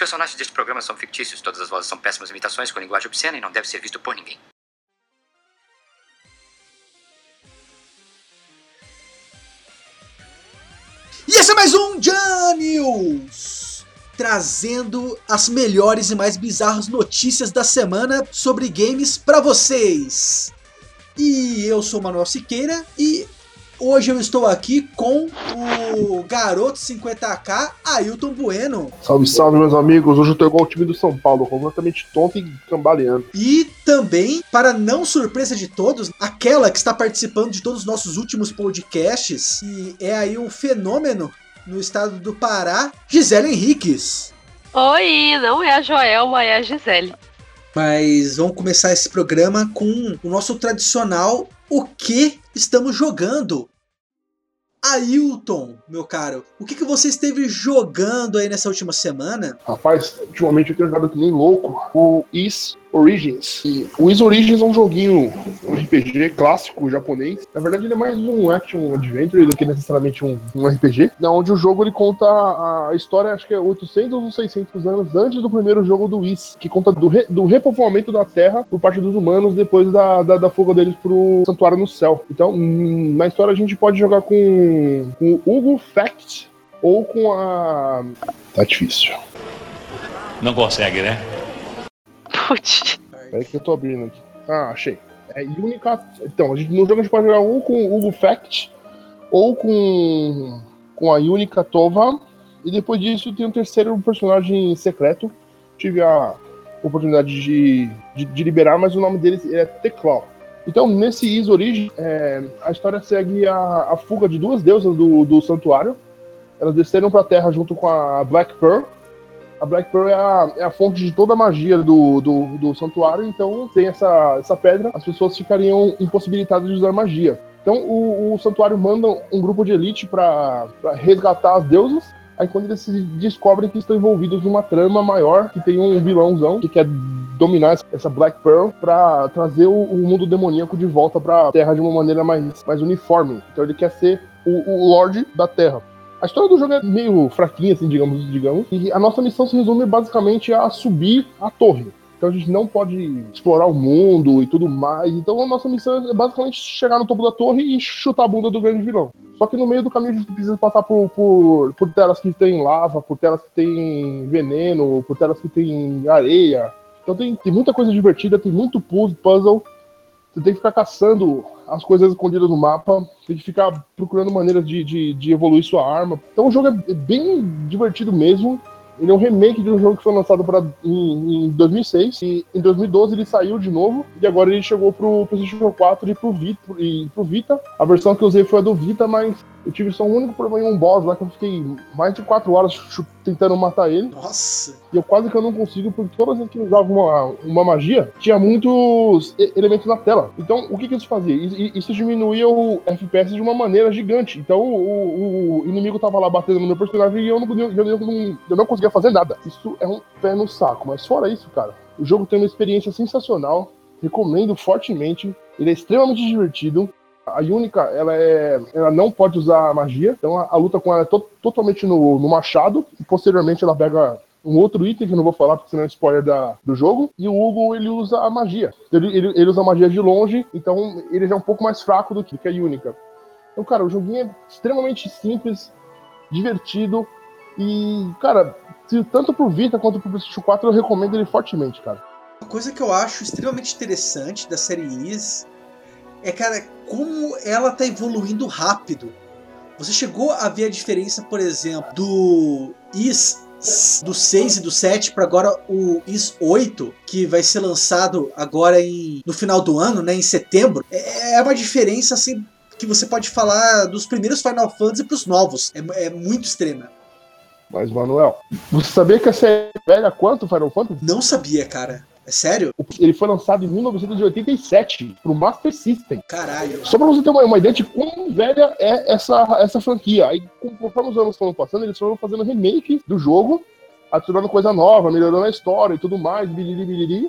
personagens deste programa são fictícios, todas as vozes são péssimas imitações com linguagem obscena e não deve ser visto por ninguém. E esse é mais um Janius! Trazendo as melhores e mais bizarras notícias da semana sobre games para vocês. E eu sou Manuel Siqueira e Hoje eu estou aqui com o garoto 50k, Ailton Bueno. Salve, salve, meus amigos. Hoje eu estou igual o time do São Paulo, completamente tonto e cambaleando. E também, para não surpresa de todos, aquela que está participando de todos os nossos últimos podcasts e é aí um fenômeno no estado do Pará, Gisele Henriques. Oi, não é a Joelma, é a Gisele. Mas vamos começar esse programa com o nosso tradicional O que estamos jogando? Ailton, meu caro, o que, que você esteve jogando aí nessa última semana? Rapaz, ultimamente eu tenho jogado que nem louco o Is Origins. E o Is Origins é um joguinho, um RPG clássico japonês. Na verdade, ele é mais um action adventure do que necessariamente um, um RPG. Onde o jogo ele conta a história, acho que é 800 ou 600 anos antes do primeiro jogo do Is, que conta do, re, do repovoamento da Terra por parte dos humanos depois da, da, da fuga deles pro Santuário no Céu. Então, hum, na história a gente pode jogar com, com o Hugo Fact ou com a. Tá difícil. Não consegue, né? Putz. Peraí que eu tô abrindo aqui. Ah, achei. É única. Então, a gente, no jogo a gente pode jogar ou com o Hugo Fact, ou com, com a Unica Tova. E depois disso tem um terceiro personagem secreto. Tive a oportunidade de, de, de liberar, mas o nome dele é Teclaw. Então, nesse Is Origin, é, a história segue a, a fuga de duas deusas do, do santuário. Elas desceram para a Terra junto com a Black Pearl, a Black Pearl é a, é a fonte de toda a magia do, do, do santuário, então tem essa, essa pedra, as pessoas ficariam impossibilitadas de usar magia. Então o, o santuário manda um grupo de elite para resgatar as deusas. Aí quando eles descobrem que estão envolvidos numa trama maior, que tem um vilãozão que quer dominar essa Black Pearl para trazer o, o, mundo demoníaco de volta para a Terra de uma maneira mais, mais uniforme. Então ele quer ser o, o Lorde da Terra. A história do jogo é meio fraquinha, assim, digamos, digamos. E a nossa missão se resume basicamente a subir a torre. Então a gente não pode explorar o mundo e tudo mais. Então a nossa missão é basicamente chegar no topo da torre e chutar a bunda do grande vilão. Só que no meio do caminho a gente precisa passar por, por, por telas que tem lava, por telas que tem veneno, por telas que tem areia. Então tem, tem muita coisa divertida, tem muito puzzle. Você tem que ficar caçando as coisas escondidas no mapa, tem que ficar procurando maneiras de, de, de evoluir sua arma. Então o jogo é bem divertido mesmo. Ele é um remake de um jogo que foi lançado pra, em, em 2006 e em 2012 ele saiu de novo e agora ele chegou pro PlayStation 4 e pro Vita, e pro Vita. A versão que eu usei foi a do Vita, mas eu tive só um único problema em um boss lá que eu fiquei mais de 4 horas tentando matar ele. Nossa! E eu quase que eu não consigo, porque toda vez que eu usava uma, uma magia, tinha muitos elementos na tela. Então, o que, que isso fazia? Isso diminuía o FPS de uma maneira gigante. Então, o, o inimigo tava lá batendo no meu personagem e eu não, eu, não, eu não conseguia fazer nada. Isso é um pé no saco. Mas fora isso, cara, o jogo tem uma experiência sensacional. Recomendo fortemente. Ele é extremamente divertido. A Yunica, ela, é, ela não pode usar magia, então a, a luta com ela é to, totalmente no, no machado, e posteriormente ela pega um outro item que eu não vou falar porque senão é spoiler da, do jogo. E o Hugo ele usa a magia. Ele, ele, ele usa a magia de longe, então ele já é um pouco mais fraco do que, que a Unica. Então, cara, o joguinho é extremamente simples, divertido. E, cara, tanto pro Vita quanto pro PlayStation 4 eu recomendo ele fortemente, cara. Uma coisa que eu acho extremamente interessante da série Is é, cara, como ela tá evoluindo rápido. Você chegou a ver a diferença, por exemplo, do Is do 6 e do 7 para agora o Is 8, que vai ser lançado agora em, no final do ano, né, em setembro. É, é uma diferença assim que você pode falar dos primeiros Final Fantasy para os novos. É, é muito extrema. Mas, Manuel, você sabia que essa é velha quanto Final Fantasy? Não sabia, cara. É sério? Ele foi lançado em 1987 pro Master System. Caralho. Só pra você ter uma, uma ideia de quão velha é essa, essa franquia. Aí, conforme os anos foram passando, eles foram fazendo remake do jogo, adicionando coisa nova, melhorando a história e tudo mais, biliri, biliri,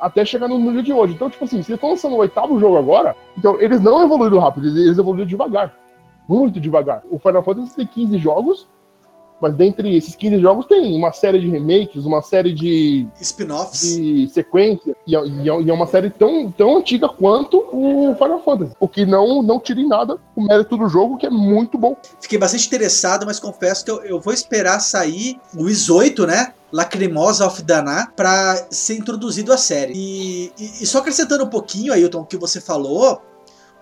até chegar no nível de hoje. Então, tipo assim, se eles estão lançando o oitavo jogo agora, então eles não evoluíram rápido, eles evoluíram devagar. Muito devagar. O Final Fantasy tem 15 jogos, Mas dentre esses 15 jogos tem uma série de remakes, uma série de, Spin-offs. de sequência, e, é- e é e é uma série tão, tão antiga quanto o Final Fantasy. O que não, não tira em nada o mérito do jogo, que é muito bom. Fiquei bastante interessado, mas confesso que eu, eu vou esperar sair o Is 8, né? Lacrimosa of Dana pra ser introduzido à série. E, e- e só acrescentando um pouquinho, Ailton, o que você falou,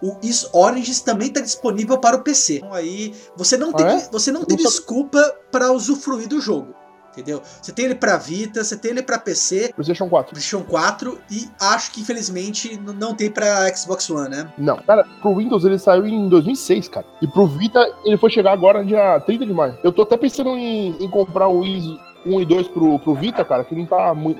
o Is Origins também está disponível para o PC. Então aí você não tem, Ah, é? você não tem sabia. desculpa para usufruir do jogo. Entendeu? Você tem ele para Vita, você tem ele para PC, PlayStation 4. PlayStation 4 e acho que infelizmente não tem para Xbox One, né? Não, cara, pro Windows ele saiu em 2006, cara. E pro Vita ele foi chegar agora dia 30 de maio. Eu tô até pensando em, em comprar o Wii 1 e 2 pro, pro Vita, cara, que não tá mu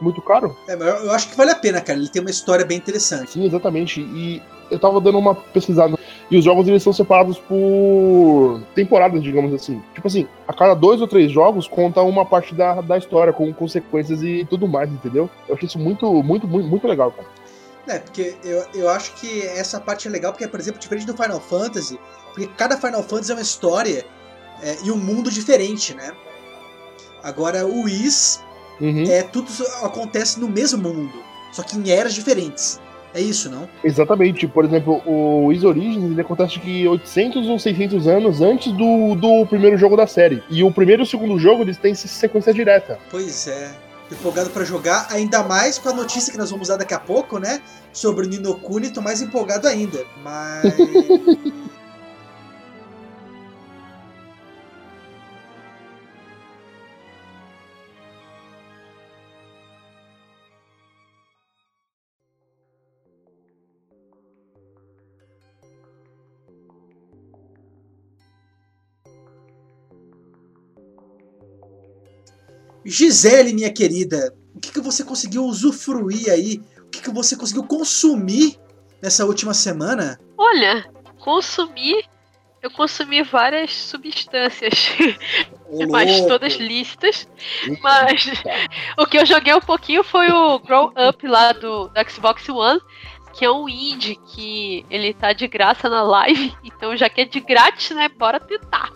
muito caro. É, mas eu eu acho que vale a pena, cara. Ele tem uma história bem interessante. Sim, exatamente. E eu tava dando uma pesquisada. E os jogos eles são separados por temporadas, digamos assim. Tipo assim, a cada dois ou três jogos conta uma parte da, da história, com consequências e tudo mais, entendeu? Eu achei isso muito, muito, muito, muito legal, cara. É, porque eu, eu acho que essa parte é legal, porque, por exemplo, diferente do Final Fantasy, porque cada Final Fantasy é uma história é, e um mundo diferente, né? Agora, o Is Uhum. é tudo acontece no mesmo mundo, só que em eras diferentes. É isso, não? Exatamente. Por exemplo, o Is Origins ele acontece que 800 ou 600 anos antes do, do primeiro jogo da série. E o primeiro e o segundo jogo eles têm sequência direta. Pois é. Empolgado pra jogar, ainda mais com a notícia que nós vamos dar daqui a pouco, né? Sobre o Nino Kuni, tô mais empolgado ainda. Mas. Gisele, minha querida, o que, que você conseguiu usufruir aí? O que, que você conseguiu consumir nessa última semana? Olha, consumir. Eu consumi várias substâncias, Ô, mas louco. todas lícitas. Mas o que eu joguei um pouquinho foi o Grow Up lá do, do Xbox One, que é um indie que ele tá de graça na live, então já que é de grátis, né? Bora tentar.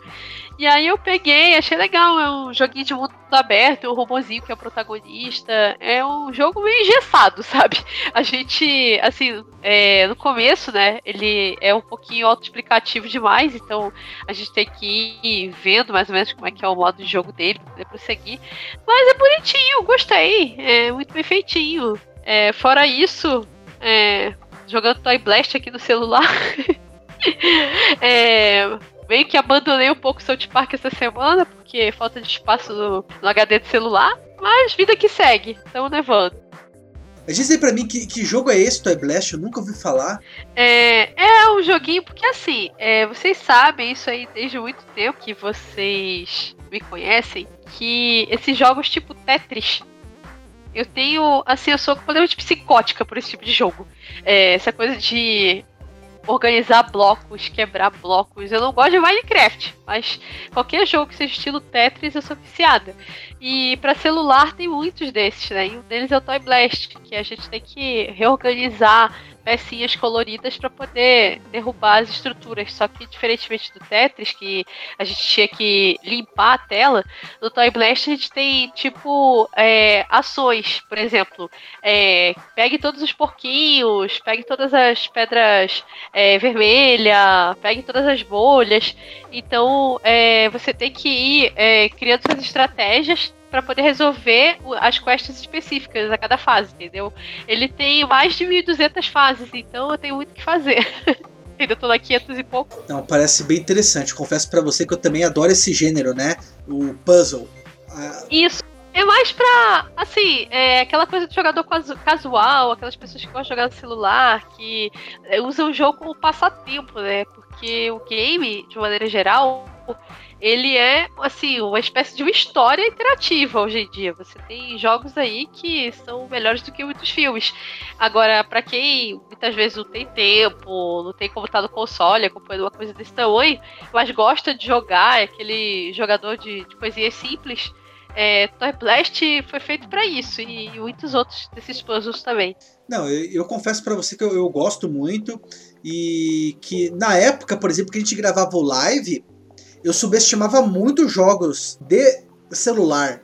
E aí eu peguei, achei legal, é um joguinho de mundo aberto, um robozinho que é o protagonista. É um jogo meio engessado, sabe? A gente, assim, é, no começo, né, ele é um pouquinho autoexplicativo demais, então a gente tem que ir vendo mais ou menos como é que é o modo de jogo dele pra poder prosseguir. Mas é bonitinho, gostei, é muito bem feitinho. É, fora isso, é, jogando Toy Blast aqui no celular. é, meio que abandonei um pouco o South Park essa semana, porque falta de espaço no, no HD do celular. Mas vida que segue, estamos levando. Diz aí pra mim que, que jogo é esse, Toy Blast? Eu nunca ouvi falar. É, é um joguinho, porque assim, é, vocês sabem isso aí desde muito tempo que vocês me conhecem, que esses jogos tipo Tetris. Eu tenho, assim, eu sou completamente psicótica por esse tipo de jogo. É, essa coisa de organizar blocos, quebrar blocos. Eu não gosto de Minecraft, mas qualquer jogo que seja estilo Tetris eu sou viciada. E para celular tem muitos desses, né? E um deles é o Toy Blast, que a gente tem que reorganizar pecinhas coloridas para poder derrubar as estruturas. Só que diferentemente do Tetris, que a gente tinha que limpar a tela, no Toy Blast a gente tem tipo é, ações, por exemplo, é, pegue todos os porquinhos, pegue todas as pedras é, vermelha, pegue todas as bolhas. Então é, você tem que ir é, criando suas estratégias para poder resolver as quests específicas a cada fase, entendeu? Ele tem mais de 1.200 fases, então eu tenho muito o que fazer. Ainda tô na 500 e pouco. Não, parece bem interessante. Confesso pra você que eu também adoro esse gênero, né? O puzzle. Ah, Isso. É mais pra, assim, é aquela coisa de jogador casu- casual, aquelas pessoas que gostam de jogar no celular, que é, usam o jogo como passatempo, né? Porque o game, de maneira geral, ele é, assim, uma espécie de uma história interativa hoje em dia. Você tem jogos aí que são melhores do que muitos filmes. Agora, pra quem muitas vezes não tem tempo, não tem como estar no console acompanhando uma coisa desse tamanho, mas gosta de jogar, é aquele jogador de, de coisinhas simples, é, Toy Blast foi feito pra isso e muitos outros desses puzzles também. Não, eu, eu confesso pra você que eu, eu gosto muito e que na época, por exemplo, que a gente gravava o live, eu subestimava muito jogos de celular.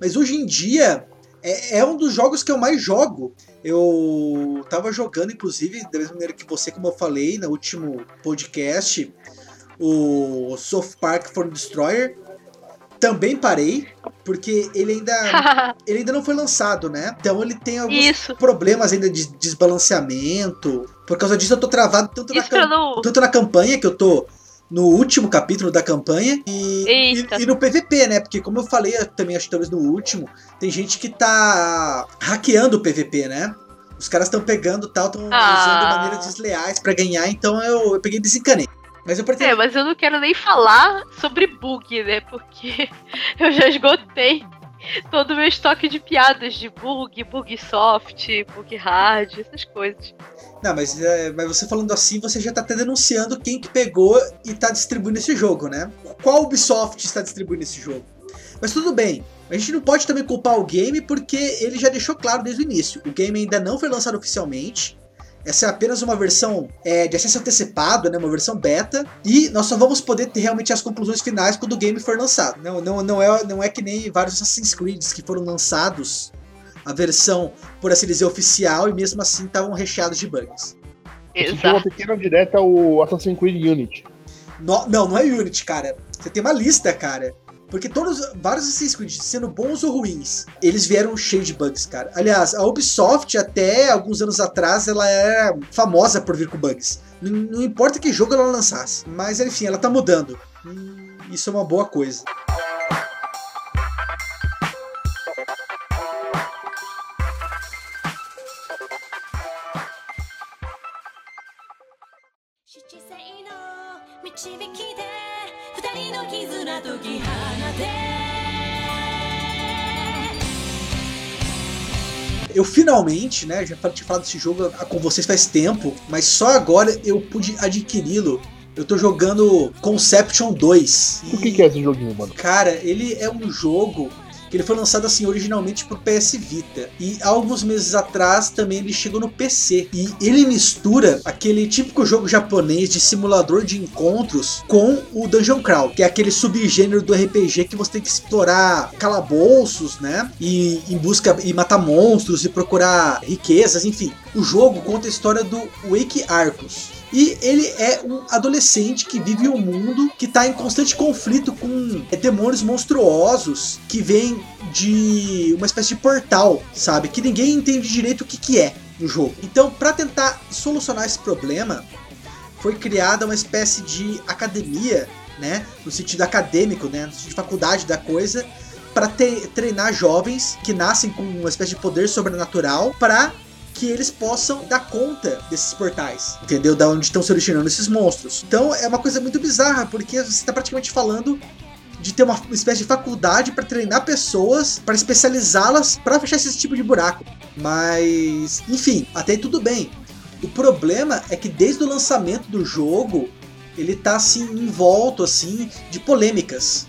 Mas hoje em dia é, é um dos jogos que eu mais jogo. Eu tava jogando, inclusive, da mesma maneira que você, como eu falei no último podcast, o South Park for Destroyer. Também parei, porque ele ainda, ele ainda não foi lançado, né? Então ele tem alguns Isso. problemas ainda de desbalanceamento. Por causa disso eu tô travado tanto na, tanto na campanha, que eu tô no último capítulo da campanha, e, e, e no PVP, né? Porque como eu falei também, acho que talvez no último, tem gente que tá hackeando o PVP, né? Os caras estão pegando tal, estão Ah. usando maneiras desleais pra ganhar, então eu, eu peguei e desencanei. Mas eu pretendo. É, mas eu não quero nem falar sobre bug, né? Porque eu já esgotei todo o meu estoque de piadas de bug, bug soft, bug hard, essas coisas. Não, mas, é, mas você falando assim, você já tá até denunciando quem que pegou e tá distribuindo esse jogo, né? Qual Ubisoft está distribuindo esse jogo? Mas tudo bem. A gente não pode também culpar o game porque ele já deixou claro desde o início. O game ainda não foi lançado oficialmente. Essa é apenas uma versão é, de acesso antecipado, né, uma versão beta. E nós só vamos poder ter realmente as conclusões finais quando o game for lançado. Não, não, não, é, não é que nem vários Assassin's Creed que foram lançados a versão, por assim dizer, oficial e mesmo assim estavam recheados de bugs. Isso foi uma Exato. pequena direta ao Assassin's Creed Unity. No- não, não é Unity, cara. Você tem uma lista, cara. Porque todos, vários Assassin's Creed, sendo bons ou ruins, eles vieram cheios de bugs, cara. Aliás, a Ubisoft, até alguns anos atrás, ela era famosa por vir com bugs. Não, não importa que jogo ela lançasse. Mas, enfim, ela tá mudando. Hum, Isso é uma boa coisa.「finalmente, né, já tinha falado desse jogo com vocês faz tempo, mas só agora eu pude adquiri-lo. Eu tô jogando Conception 2. O que, que é esse joguinho, mano? Cara, ele é um jogo que ele foi lançado assim originalmente pro PS Vita e alguns meses atrás também ele chegou no PC e ele mistura aquele típico jogo japonês de simulador de encontros com o Dungeon Crawl, que é aquele subgênero do RPG que você tem que explorar calabouços, né? E em busca e matar monstros e procurar riquezas, enfim. O jogo conta a história do Wake Arcus, e ele é um adolescente que vive um mundo que está em constante conflito com é, demônios monstruosos que vêm de uma espécie de portal, sabe? Que ninguém entende direito o que, que é no jogo. Então, para tentar solucionar esse problema, foi criada uma espécie de academia, né? No sentido acadêmico, né? No sentido de faculdade da coisa, para treinar jovens que nascem com uma espécie de poder sobrenatural para que eles possam dar conta desses portais, entendeu? Da onde estão se originando esses monstros. Então é uma coisa muito bizarra, porque você está praticamente falando de ter uma espécie de faculdade para treinar pessoas, para especializá-las para fechar esse tipo de buraco. Mas, enfim, até tudo bem. O problema é que desde o lançamento do jogo, ele tá assim envolto assim de polêmicas.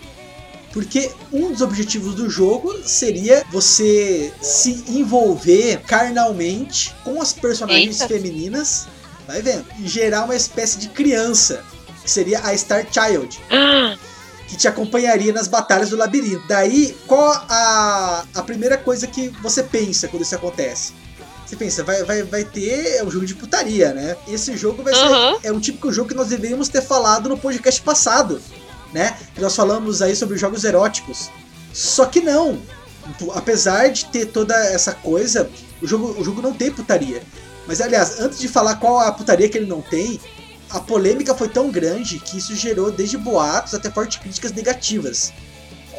Porque um dos objetivos do jogo seria você se envolver carnalmente com as personagens Eita. femininas, vai vendo, e gerar uma espécie de criança, que seria a Star Child, que te acompanharia nas batalhas do labirinto. Daí, qual a, a primeira coisa que você pensa quando isso acontece? Você pensa, vai, vai, vai ter um jogo de putaria, né? Esse jogo vai ser. Uhum. É um típico jogo que nós deveríamos ter falado no podcast passado, né? Que nós falamos aí sobre jogos eróticos. Só que não. Apesar de ter toda essa coisa, o jogo, o jogo não tem putaria. Mas aliás, antes de falar qual a putaria que ele não tem, a polêmica foi tão grande que isso gerou desde boatos até fortes críticas negativas.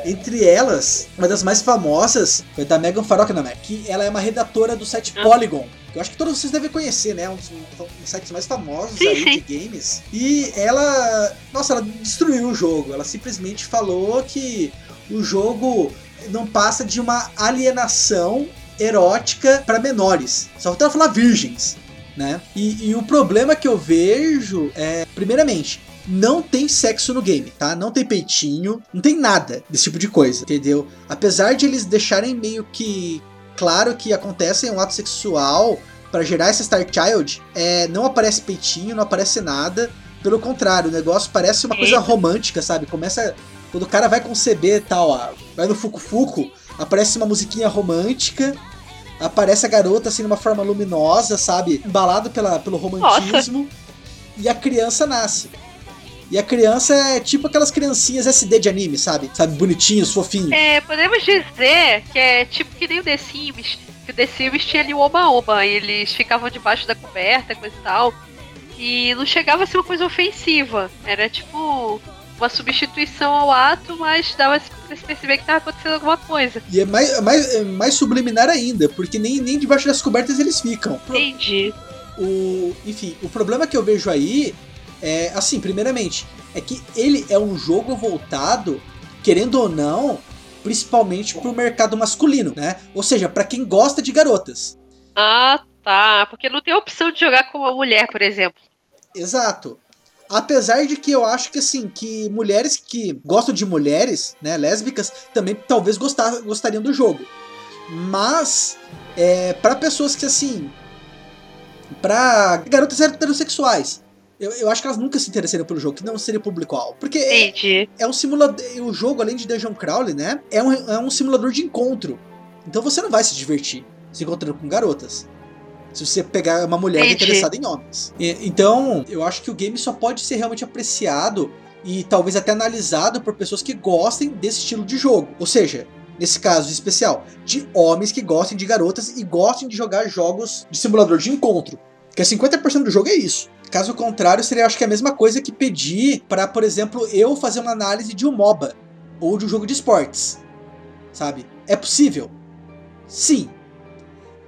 Entre elas, uma das mais famosas foi da Megan Farokhnamek, que ela é uma redatora do site Ah. Polygon, que eu acho que todos vocês devem conhecer, né? Um dos, um dos sites mais famosos Sim, aí sim. de games. E ela, nossa, ela destruiu o jogo. Ela simplesmente falou que o jogo não passa de uma alienação erótica para menores. Só falta ela falar virgens, né? E, e o problema que eu vejo é, primeiramente, não tem sexo no game, tá? Não tem peitinho, não tem nada desse tipo de coisa, entendeu? Apesar de eles deixarem meio que claro que acontece um ato sexual para gerar essa Star Child, é, não aparece peitinho, não aparece nada. Pelo contrário, o negócio parece uma coisa romântica, sabe? Começa. Quando o cara vai conceber tal, ó, vai no Fuku Fuku, aparece uma musiquinha romântica, aparece a garota assim numa forma luminosa, sabe? Embalado pela, pelo romantismo, e a criança nasce. E a criança é tipo aquelas criancinhas SD de anime, sabe? Sabe, bonitinhos, fofinhos. É, podemos dizer que é tipo que nem o The Sims. Que o The Sims tinha ali o Oba-Oba. e Eles ficavam debaixo da coberta, coisa e tal. E não chegava a ser uma coisa ofensiva. Era tipo uma substituição ao ato, mas dava pra se perceber que tava acontecendo alguma coisa. E é mais, é mais, é mais subliminar ainda, porque nem, nem debaixo das cobertas eles ficam. Entendi. O, enfim, o problema que eu vejo aí é, assim, primeiramente, é que ele é um jogo voltado, querendo ou não, principalmente pro mercado masculino, né? Ou seja, pra quem gosta de garotas. Ah, tá. Porque não tem opção de jogar com uma mulher, por exemplo. Exato. Apesar de que eu acho que assim, que mulheres que gostam de mulheres, né, lésbicas, também talvez gostar, gostariam do jogo. Mas é, para pessoas que assim, pra garotas heterossexuais, eu, eu acho que elas nunca se interessariam pelo jogo, que não seria público-alvo. Porque é, é um simulador. O jogo, além de Dungeon Crawler, né? É um, é um simulador de encontro. Então você não vai se divertir se encontrando com garotas. Se você pegar uma mulher que Entendi. interessada em homens. E- então, eu acho que o game só pode ser realmente apreciado e talvez até analisado por pessoas que gostem desse estilo de jogo. Ou seja, nesse caso especial, de homens que gostem de garotas e gostem de jogar jogos de simulador de encontro. Porque 50% do jogo é isso. Caso contrário, seria acho que a mesma coisa que pedir para, por exemplo, eu fazer uma análise de um MOBA ou de um jogo de esportes. Sabe? É possível? Sim.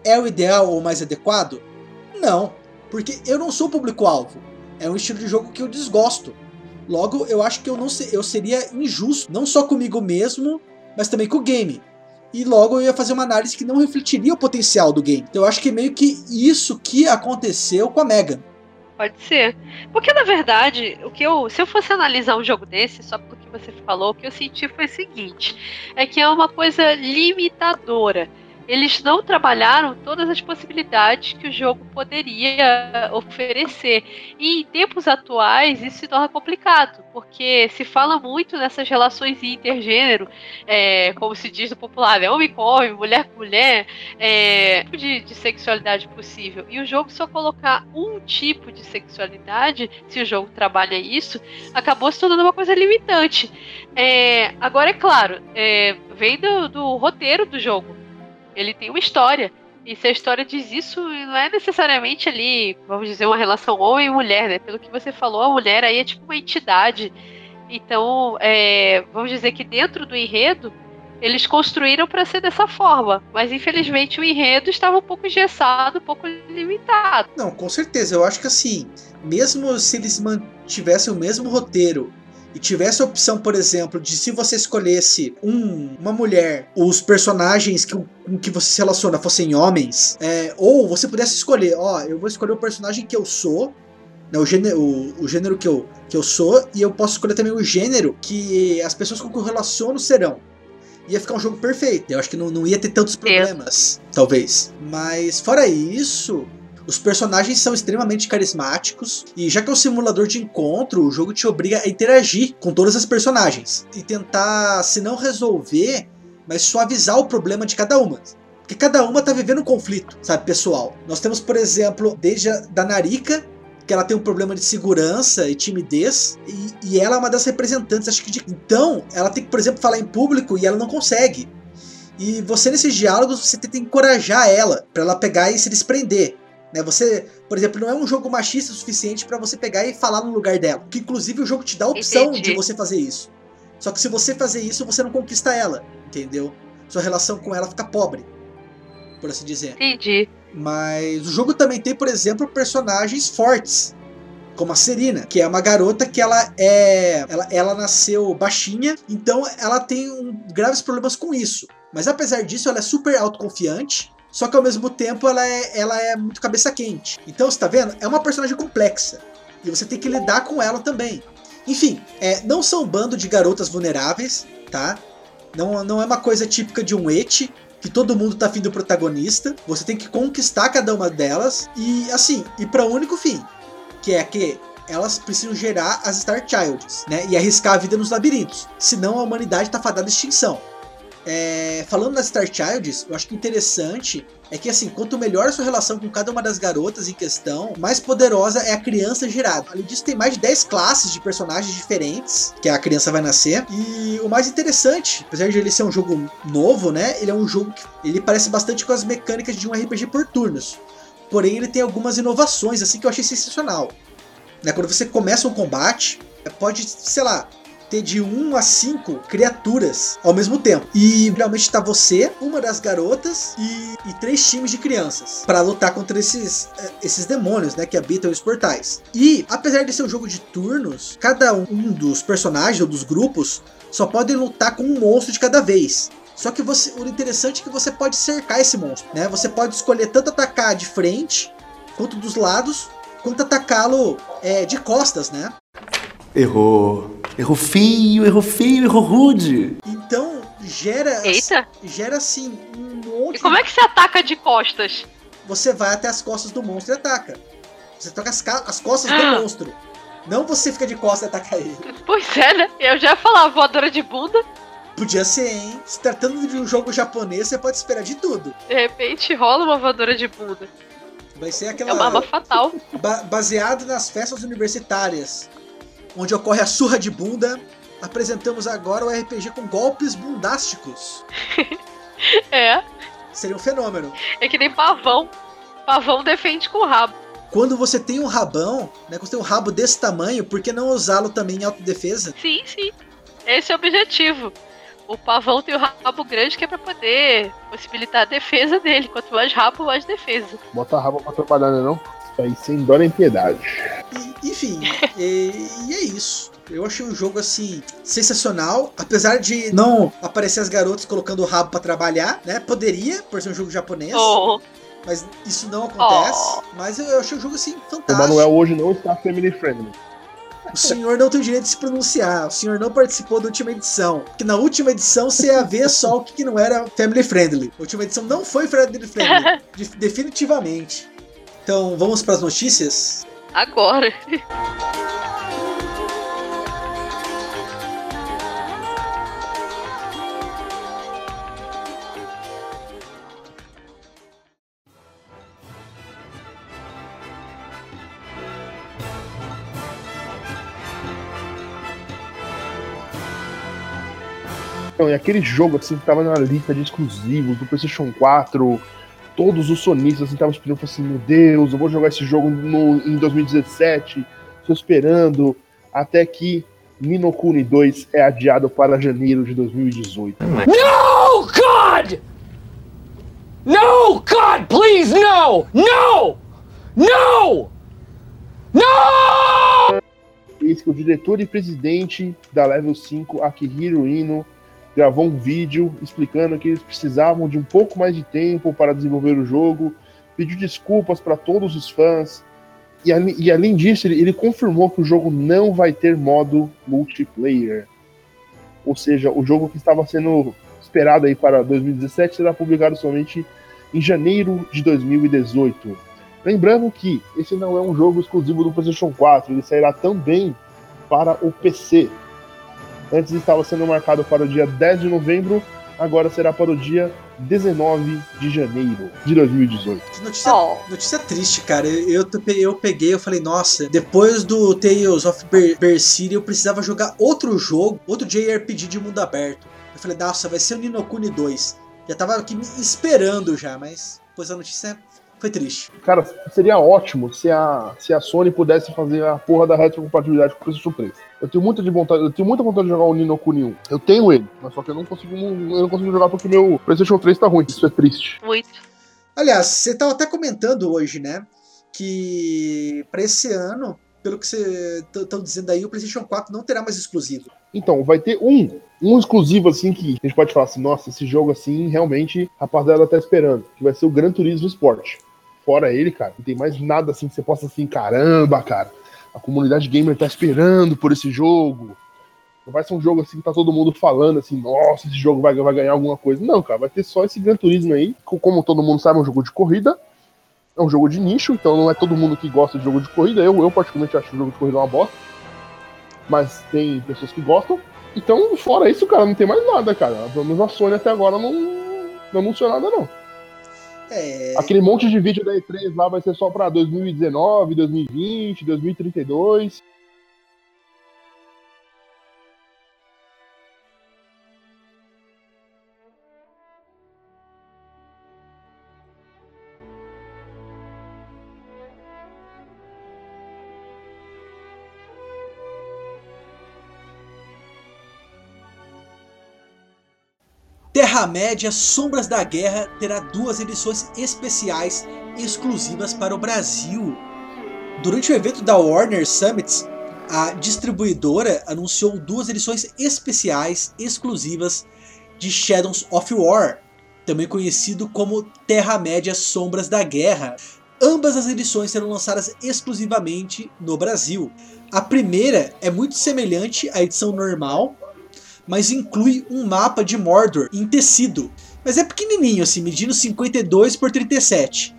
É o ideal ou mais adequado? Não, porque eu não sou público-alvo. É um estilo de jogo que eu desgosto. Logo, eu acho que eu não se- eu seria injusto, não só comigo mesmo, mas também com o game. E logo eu ia fazer uma análise que não refletiria o potencial do game. Então eu acho que é meio que isso que aconteceu com a Megan. Pode ser. Porque, na verdade, o que eu, se eu fosse analisar um jogo desse, só porque você falou, o que eu senti foi o seguinte: é que é uma coisa limitadora. Eles não trabalharam todas as possibilidades que o jogo poderia oferecer. E em tempos atuais isso se torna complicado, porque se fala muito nessas relações intergênero, é, como se diz no popular, né? homem com homem, mulher com mulher, é, tipo de, de sexualidade possível. E o jogo só colocar um tipo de sexualidade, se o jogo trabalha isso, acabou se tornando uma coisa limitante. É, agora, é claro, é, vem do, do roteiro do jogo. Ele tem uma história. E se a história diz isso, não é necessariamente ali, vamos dizer, uma relação homem e mulher, né? Pelo que você falou, a mulher aí é tipo uma entidade. Então, é, vamos dizer que dentro do enredo, eles construíram para ser dessa forma. Mas infelizmente o enredo estava um pouco engessado, um pouco limitado. Não, com certeza. Eu acho que assim, mesmo se eles mantivessem o mesmo roteiro e tivesse a opção, por exemplo, de se você escolhesse um- uma mulher, os personagens que, com que você se relaciona fossem homens, é, ou você pudesse escolher, ó, eu vou escolher o personagem que eu sou, né, o, gênero, o, o gênero que eu, que eu sou, e eu posso escolher também o gênero que as pessoas com que eu relaciono serão. Ia ficar um jogo perfeito. Eu acho que não, não ia ter tantos problemas, talvez. Mas fora isso, os personagens são extremamente carismáticos e já que é um simulador de encontro, o jogo te obriga a interagir com todas as personagens e tentar, se não resolver, mas suavizar o problema de cada uma. Porque cada uma tá vivendo um conflito, sabe, pessoal. Nós temos, por exemplo, desde a da Narika, que ela tem um problema de segurança e timidez, e, e ela é uma das representantes, acho que de... Então, ela tem que, por exemplo, falar em público e ela não consegue. E você, nesses diálogos, você tenta encorajar ela, pra ela pegar e se desprender. Né? Você, por exemplo, não é um jogo machista o suficiente pra você pegar e falar no lugar dela. Que inclusive o jogo te dá a opção Entendi. de você fazer isso. Só que se você fazer isso, você não conquista ela, entendeu? Sua relação com ela fica pobre, por assim dizer. Entendi. Mas o jogo também tem, por exemplo, personagens fortes. Como a Serena, que é uma garota que ela é. Ela, ela nasceu baixinha, então ela tem um- graves problemas com isso. Mas apesar disso, ela é super autoconfiante. Só que ao mesmo tempo ela é, ela é muito cabeça quente. Então, você tá vendo? É uma personagem complexa. E você tem que lidar com ela também. Enfim, é, não são um bando de garotas vulneráveis, tá? Não, não é uma coisa típica de um eti, que todo mundo tá afim do protagonista. Você tem que conquistar cada uma delas e, assim, ir para o único fim, que é que elas precisam gerar as Star Childs, né? E arriscar a vida nos labirintos. Senão a humanidade tá fadada à extinção. É, falando nas Star Childs, eu acho que interessante é que assim, quanto melhor a sua relação com cada uma das garotas em questão, mais poderosa é a criança gerada. Além disso, tem mais de 10 classes de personagens diferentes que a criança vai nascer. E o mais interessante, apesar de ele ser um jogo novo, né? Ele é um jogo que ele parece bastante com as mecânicas de um RPG por turnos. Porém, ele tem algumas inovações assim que eu achei sensacional. Né, quando você começa um combate, pode, sei lá, ter de 1 a 5 criaturas ao mesmo tempo. E realmente tá você, uma das garotas e, e três times de crianças para lutar contra esses, eh, esses demônios, né, que habitam os portais. E apesar de ser um jogo de turnos, cada um dos personagens ou dos grupos só podem lutar com um monstro de cada vez. Só que você, o interessante é que você pode cercar esse monstro, né? Você pode escolher tanto atacar de frente quanto dos lados, quanto atacá-lo é, de costas, né? Errou. Errou feio, errou feio, errou rude. Então gera Eita! gera assim um monte. E como é que você ataca de costas? Você vai até as costas do monstro e ataca. Você toca as, ca- as costas Ah. do monstro. Não você fica de costas e ataca ele. Pois é, né? Eu já ia falar voadora de bunda. Podia ser, hein? Se tratando de um jogo japonês, você pode esperar de tudo. De repente rola uma voadora de bunda. Vai ser É aquela. uma arma fatal. ba- baseado nas festas universitárias, onde ocorre a surra de bunda. Apresentamos agora o RPG com golpes bundásticos. É. Seria um fenômeno. É que nem pavão. Pavão defende com o rabo. Quando você tem um rabão, né? Quando você tem um rabo desse tamanho, por que não usá-lo também em autodefesa? Sim, sim. Esse é o objetivo. O pavão tem o rabo grande que é pra poder possibilitar a defesa dele. Quanto mais rabo, mais defesa. Bota a raba pra trabalhar, né não? Isso aí sem dó nem piedade. E- enfim, e, e é isso. Eu achei um jogo assim sensacional, apesar de não aparecer as garotas colocando o rabo pra trabalhar, né? Poderia, por ser um jogo japonês, Oh, mas isso não acontece. Oh. Mas eu, eu achei o jogo assim O fantástico. Manuel hoje não está family friendly. O senhor não tem o direito de se pronunciar. O senhor não participou da última edição. Porque na última edição você ia ver só o que que não era family friendly. A última edição não foi family friendly. de- definitivamente. Então vamos para as notícias? agora. Então, e aquele jogo assim que tava na lista de exclusivos do PlayStation 4, todos os sonistas assim, estavam esperando assim, meu Deus, eu vou jogar esse jogo no, em 2017, estou esperando, até que Minokuni 2 é adiado para janeiro de 2018. No, God! No, God, please, no! No! No! No! Eis que o diretor e presidente da Level 5, Akihiro Ino, gravou um vídeo explicando que eles precisavam de um pouco mais de tempo para desenvolver o jogo, pediu desculpas para todos os fãs, e, e além disso, ele, ele confirmou que o jogo não vai ter modo multiplayer. Ou seja, o jogo que estava sendo esperado aí para 2017 será publicado somente em janeiro de 2018. Lembrando que esse não é um jogo exclusivo do PlayStation 4, ele sairá também para o PC. Antes estava sendo marcado para o dia 10 de novembro, agora será para o dia 19 de janeiro de 2018. Que notícia, Oh. notícia triste, cara. Eu, eu, peguei, eu falei, nossa, depois do Tales of Ber Berseria, eu precisava jogar outro jogo, outro JRPG de mundo aberto. Eu falei, nossa, vai ser o Ninokuni 2. Já tava aqui me esperando já, mas depois a notícia foi triste. Cara, seria ótimo se a, se a Sony pudesse fazer a porra da retrocompatibilidade com o PlayStation 3. Eu tenho muita de vontade, eu tenho muita vontade de jogar o Nino Kuni 1. Eu tenho ele, mas só que eu não consigo, eu não consigo jogar porque meu PlayStation 3 tá ruim. Isso é triste. Muito. Aliás, você tava até comentando hoje, né? Que pra esse ano, pelo que você estão dizendo aí, o PlayStation 4 não terá mais exclusivo. Então, vai ter um, um exclusivo assim que a gente pode falar assim, nossa, esse jogo assim, realmente a rapaziada tá esperando, que vai ser o Gran Turismo Sport. Fora ele, cara, não tem mais nada assim que você possa assim, caramba, cara. A comunidade gamer tá esperando por esse jogo. Não vai ser um jogo assim que tá todo mundo falando assim, nossa, esse jogo vai, vai ganhar alguma coisa. Não, cara, vai ter só esse Gran Turismo aí, co- como todo mundo sabe, é um jogo de corrida. É um jogo de nicho, então não é todo mundo que gosta de jogo de corrida. Eu, eu particularmente acho o jogo de corrida uma bosta. Mas tem pessoas que gostam. Então, fora isso, cara, não tem mais nada, cara. Pelo menos a Sony até agora não, não anunciou nada, não. É, Aquele monte de vídeo da E3 lá vai ser só pra 2019, 2020, 2032. Terra-média Sombras da Guerra terá duas edições especiais exclusivas para o Brasil. Durante o evento da Warner Summit, a distribuidora anunciou duas edições especiais exclusivas de Shadows of War, também conhecido como Terra-média Sombras da Guerra. Ambas as edições serão lançadas exclusivamente no Brasil. A primeira é muito semelhante à edição normal, mas inclui um mapa de Mordor em tecido. Mas é pequenininho, assim, medindo 52 por 37.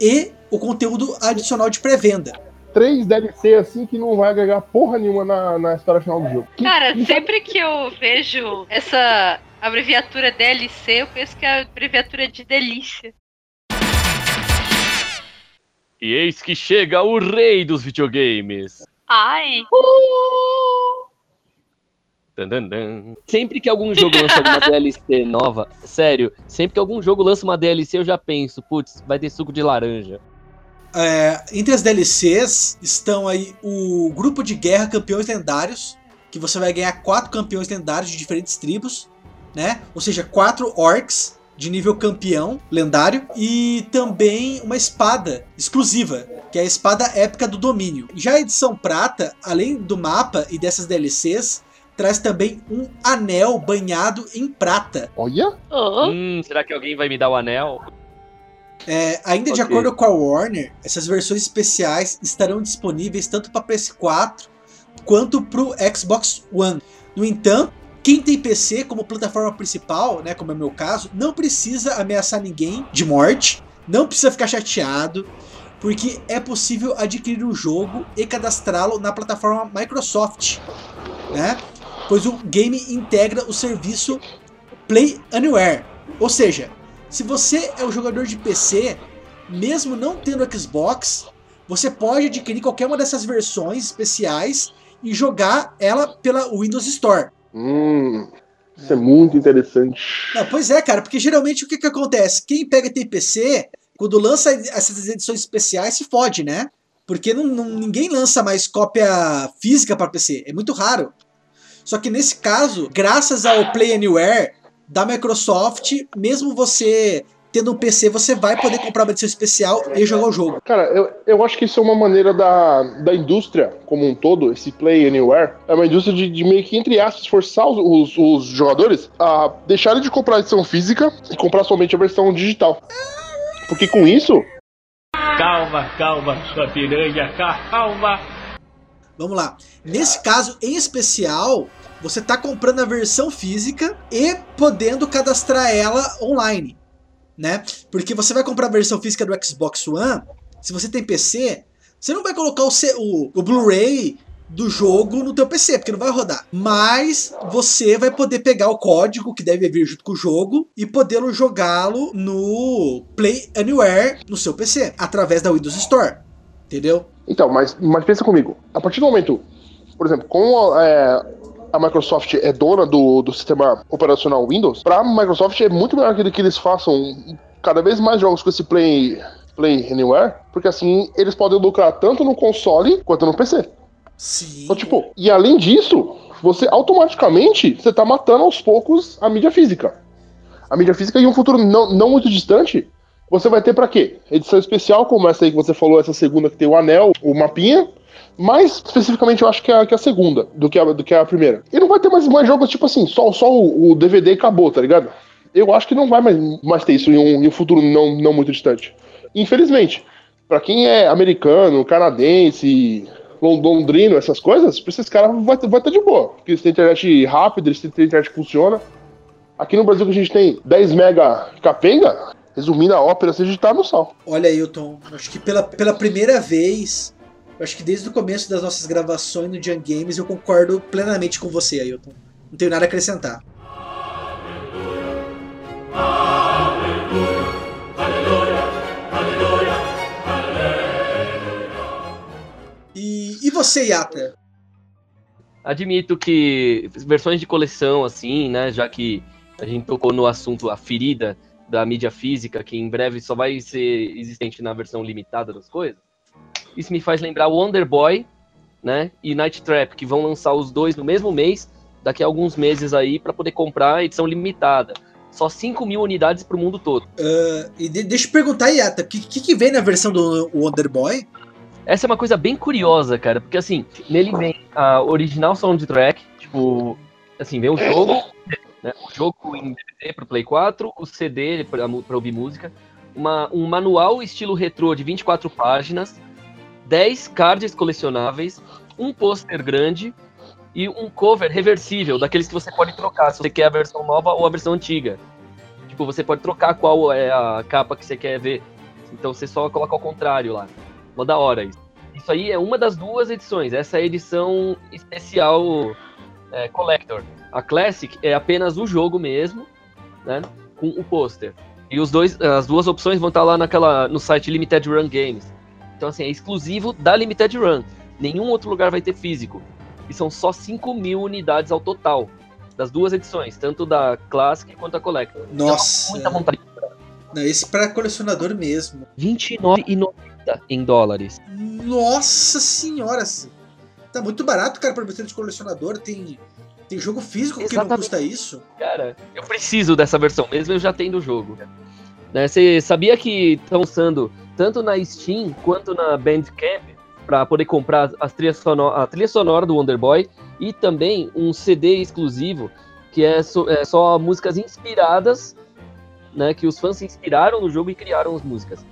E o conteúdo adicional de pré-venda. Três DLC assim que não vai agregar porra nenhuma na, na história final do jogo. Cara, que- sempre que eu vejo essa abreviatura DLC, eu penso que é a abreviatura de delícia. E eis que chega o rei dos videogames. Ai, dan. Sempre que algum jogo lança alguma DLC nova, sério, sempre que algum jogo lança uma DLC, eu já penso, putz, vai ter suco de laranja. É, entre as DLCs estão aí o grupo de guerra Campeões Lendários, que você vai ganhar quatro campeões lendários de diferentes tribos, né? Ou seja, quatro orcs de nível campeão lendário e também uma espada exclusiva, que é a espada épica do domínio. Já a edição prata, além do mapa e dessas DLCs, traz também um anel banhado em prata. Olha, Hum, será que alguém vai me dar o anel? É, ainda de Ok. acordo com a Warner, essas versões especiais estarão disponíveis tanto para PS4 quanto para o Xbox One. No entanto, quem tem PC como plataforma principal, né, como é o meu caso, não precisa ameaçar ninguém de morte, não precisa ficar chateado, porque é possível adquirir o jogo e cadastrá-lo na plataforma Microsoft, né? Pois o game integra o serviço Play Anywhere, ou seja, se você é um jogador de PC, mesmo não tendo Xbox, você pode adquirir qualquer uma dessas versões especiais e jogar ela pela Windows Store. hum, isso é muito interessante. Não, pois é, cara, porque geralmente o que, que acontece? Quem pega e tem PC, quando lança essas edições especiais, se fode, né? Porque não, não- ninguém lança mais cópia física para PC, é muito raro. Só que nesse caso, graças ao Play Anywhere da Microsoft, mesmo você tendo um PC, você vai poder comprar uma edição especial e jogar o jogo. Cara, eu, eu acho que isso é uma maneira da, da indústria como um todo, esse Play Anywhere, é uma indústria de, de meio que, entre aspas, forçar os, os, os jogadores a deixarem de comprar a edição física e comprar somente a versão digital. Porque com isso, Calma, calma, sua piranha, calma. Vamos lá. Nesse caso em especial, você está comprando a versão física e podendo cadastrar ela online, né? Porque você vai comprar a versão física do Xbox One, se você tem PC, você não vai colocar o, o- o Blu-ray do jogo no teu PC, porque não vai rodar. Mas você vai poder pegar o código que deve vir junto com o jogo e podê-lo jogá-lo no Play Anywhere no seu PC, através da Windows Store. Entendeu? Então, mas, mas pensa comigo. A partir do momento, por exemplo, como é, a Microsoft é dona do, do sistema operacional Windows, para a Microsoft é muito melhor que, que eles façam cada vez mais jogos com esse Play, Play Anywhere, porque assim eles podem lucrar tanto no console quanto no PC. Sim. Então, tipo, e além disso, você automaticamente você tá matando aos poucos a mídia física. A mídia física em um futuro não, não muito distante, você vai ter pra quê? Edição especial, como essa aí que você falou, essa segunda que tem o anel, o mapinha. Mais especificamente, eu acho que é, a- que é a segunda, do que a, do que a primeira. E não vai ter mais, mais jogos, tipo assim, só, só o, o DVD e acabou, tá ligado? Eu acho que não vai mais, mais ter isso em um, em um futuro não, não muito distante. Infelizmente, pra quem é americano, canadense, lon- londrino, essas coisas, pra esses caras vai, vai estar de boa. Porque eles têm internet rápida, eles têm internet que funciona. Aqui no Brasil que a gente tem 10 mega capenga, Resumindo a ópera, você tá no sal. Olha, Ailton, acho que pela, pela primeira vez, acho que desde o começo das nossas gravações no Jam Games, eu concordo plenamente com você, Ailton. Não tenho nada a acrescentar. E, e você, Yata? Admito que versões de coleção, assim, né? Já que a gente tocou no assunto a ferida da mídia física, que em breve só vai ser existente na versão limitada das coisas. Isso me faz lembrar Wonder Boy, né? E Night Trap, que vão lançar os dois no mesmo mês, daqui a alguns meses aí, para poder comprar a edição limitada. Só 5 mil unidades pro mundo todo. Ah, e de- deixa eu perguntar, Yata, o que, que, que vem na versão do Wonder Boy? Essa é uma coisa bem curiosa, cara, porque assim, nele vem a original soundtrack, tipo, assim, vem o jogo, né, o jogo em DVD pro Play 4, o CD pra ouvir música, uma, um manual estilo retrô de 24 páginas, 10 cards colecionáveis, um pôster grande e um cover reversível, daqueles que você pode trocar, se você quer a versão nova ou a versão antiga. Tipo, você pode trocar qual é a capa que você quer ver. Então você só coloca ao contrário lá. Mó da hora isso. Isso aí é uma das duas edições. Essa é a edição especial é, Collector. A Classic é apenas o jogo mesmo, né? Com o pôster. E os dois, as duas opções vão estar lá naquela, no site Limited Run Games. Então, assim, é exclusivo da Limited Run. Nenhum outro lugar vai ter físico. E são só 5 mil unidades ao total. Das duas edições, tanto da Classic quanto da Collector. Nossa. Muita vontade. Não, esse pra colecionador mesmo. R$29,90 em dólares. Nossa senhora! assim. Tá muito barato, cara, pra você de colecionador. Tem, tem jogo físico que não Exatamente. custa isso. Cara, eu preciso dessa versão, mesmo eu já tendo o jogo. Né, Você sabia que estão usando tanto na Steam quanto na Bandcamp para poder comprar as trilhas sono- a trilha sonora do Wonder Boy e também um CD exclusivo que é, so- é só músicas inspiradas, né, que os fãs se inspiraram no jogo e criaram as músicas.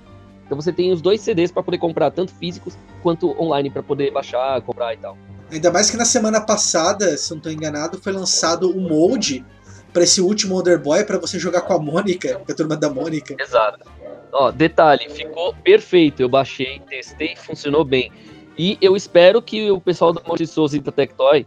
Então você tem os dois CDs para poder comprar tanto físicos quanto online para poder baixar, comprar e tal. Ainda mais que na semana passada, se não tô enganado, foi lançado o molde pra esse último Wonder Boy pra você jogar com a Mônica, com a turma da Mônica. Exato. Ó, detalhe, ficou perfeito. Eu baixei, testei, funcionou bem. E eu espero que o pessoal da Monte Souza e da Tectoy,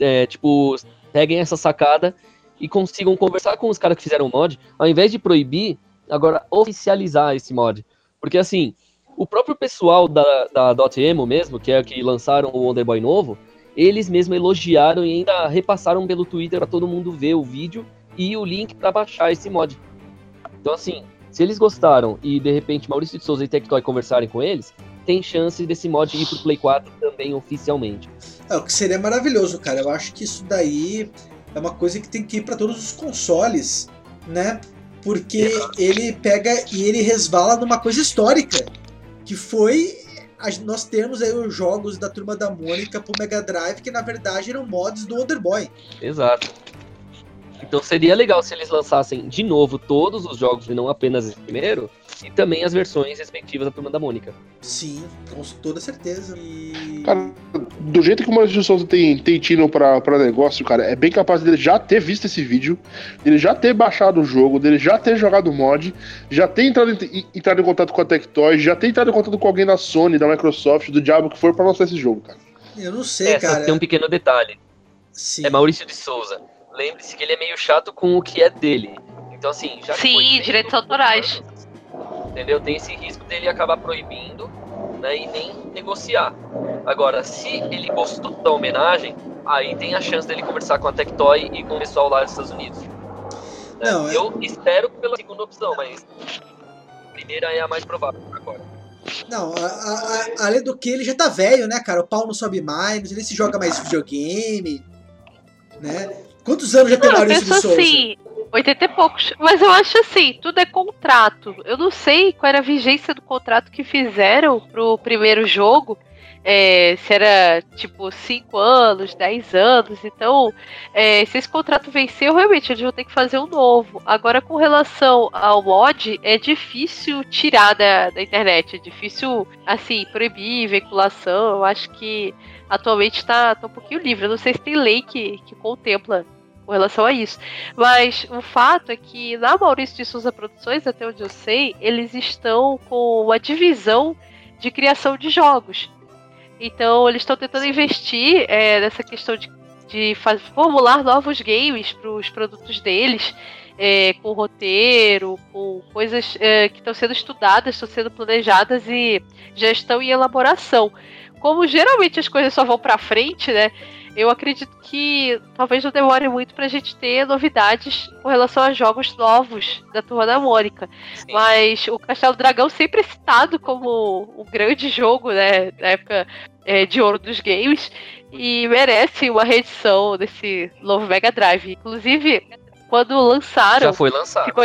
é, tipo, peguem essa sacada e consigam conversar com os caras que fizeram o mod, ao invés de proibir, agora oficializar esse mod. Porque assim, o próprio pessoal da, da Dotemu mesmo, que é que lançaram o Wonder Boy novo, eles mesmo elogiaram e ainda repassaram pelo Twitter pra todo mundo ver o vídeo e o link pra baixar esse mod. Então, assim, se eles gostaram e de repente Maurício de Souza e Tectoy conversarem com eles, tem chance desse mod ir pro Play 4 também oficialmente. É, o que seria maravilhoso, cara. Eu acho que isso daí é uma coisa que tem que ir pra todos os consoles, né? Porque ele pega e ele resvala numa coisa histórica, que foi nós temos aí os jogos da turma da Mônica pro Mega Drive, que na verdade eram mods do Wonder Boy. Exato. Então seria legal se eles lançassem de novo todos os jogos e não apenas esse primeiro, e também as versões respectivas da Turma da Mônica. Sim, com toda certeza. E... Cara, do jeito que o Maurício de Souza tem, tem tino pra, pra negócio, cara, é bem capaz dele já ter visto esse vídeo, dele já ter baixado o jogo, dele já ter jogado o mod, já ter entrado em, entrado em contato com a Tectoy, já ter entrado em contato com alguém da Sony, da Microsoft, do diabo que for pra lançar esse jogo, cara. Eu não sei, É, cara. tem um pequeno detalhe. Sim. É Maurício de Souza. Lembre-se que ele é meio chato com o que é dele. Então, assim, já Sim, direitos autorais. Entendeu? Tem esse risco dele acabar proibindo né, e nem negociar. Agora, se ele gostou da homenagem, aí tem a chance dele conversar com a Tectoy e com o pessoal lá dos Estados Unidos. Né? Não, é- Eu espero pela segunda opção, mas a primeira é a mais provável agora. Não, a- a- a- além do que ele já tá velho, né, cara? O pau não sobe mais, ele se joga mais videogame, né? Quantos anos já tem Maurício de Souza? assim, 80 e poucos. Mas eu acho assim, tudo é contrato. Eu não sei qual era a vigência do contrato que fizeram pro primeiro jogo. é, se era tipo 5 anos, 10 anos. Então, é, se esse contrato venceu, realmente eles vão ter que fazer um novo. Agora, com relação ao mod, é difícil tirar da, da internet. É difícil, assim, proibir veiculação. Eu acho que atualmente tá, tá um pouquinho livre. Eu não sei se tem lei que, que contempla com relação a isso. Mas o fato é que na Maurício de Souza Produções, até onde eu sei, eles estão com uma divisão de criação de jogos. Então eles estão tentando investir é, nessa questão de, de formular novos games para os produtos deles. É, com roteiro, com coisas é, que estão sendo estudadas, estão sendo planejadas e já estão em elaboração. Como geralmente as coisas só vão para frente, né? Eu acredito que talvez não demore muito pra gente ter novidades com relação a jogos novos da Turma da Mônica. Sim. Mas o Castelo Dragão sempre é citado como um grande jogo, né? Da época é, de ouro dos games. E merece uma reedição desse novo Mega Drive. Inclusive, quando lançaram. Já foi lançado. Ficou...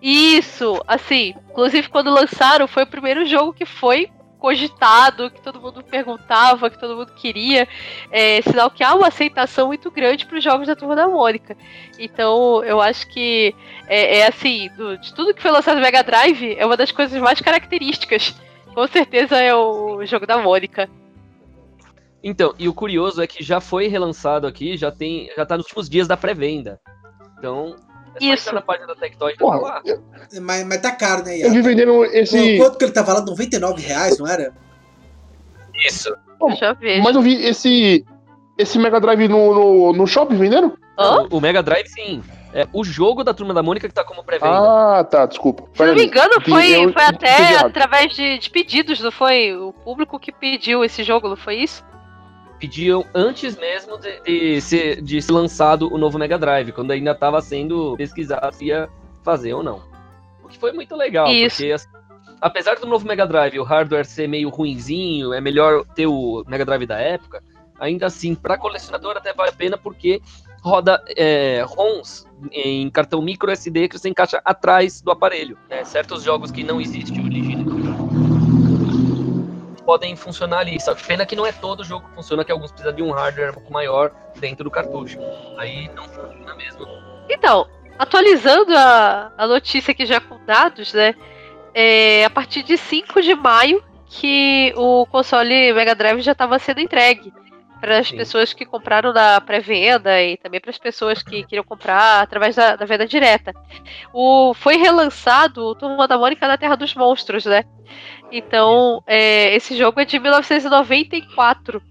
Isso, assim, inclusive quando lançaram, foi o primeiro jogo que foi cogitado, que todo mundo perguntava, que todo mundo queria. É, sinal que há uma aceitação muito grande para os jogos da Turma da Mônica. Então, eu acho que é, é assim, do, de tudo que foi lançado no Mega Drive, é uma das coisas mais características. Com certeza é o jogo da Mônica. Então, e o curioso é que já foi relançado aqui, já tem, já tá nos últimos dias da pré-venda. Então, Isso. na página da Tectoy. Porra, Mas, mas tá caro, né, Eu vi vendendo esse. Quanto que ele tá falando? 99 reais, não era? Isso. Pô, Deixa eu ver. Mas eu vi esse. Esse Mega Drive no, no, no shopping vendendo? Hã? O, Mega Drive, sim. É o jogo da Turma da Mônica que tá como pré-venda. Ah, tá, desculpa. Se não me engano, foi, Eu- foi até através de, de pedidos, não foi? O público que pediu esse jogo, não foi isso? Pediam antes mesmo de, de ser, de ser lançado o novo Mega Drive, quando ainda estava sendo pesquisado se ia fazer ou não. O que foi muito legal, Isso. porque assim, apesar do novo Mega Drive o hardware ser meio ruinzinho, é melhor ter o Mega Drive da época, ainda assim, para colecionador até vale a pena porque roda é, ROMs em cartão micro SD que você encaixa atrás do aparelho. né? Certos jogos que não existe origem podem funcionar ali. Só que pena que não é todo jogo que funciona, que alguns precisam de um hardware um pouco maior dentro do cartucho. Aí não funciona mesmo. Então, atualizando a, a notícia aqui já com dados, né? É, a partir de 5 de maio que o console Mega Drive já estava sendo entregue para as pessoas que compraram na pré-venda e também para as pessoas que queriam comprar através da, da venda direta. O, foi relançado o Turma da Mônica na Terra dos Monstros, né? Então, é, esse jogo é de 1994.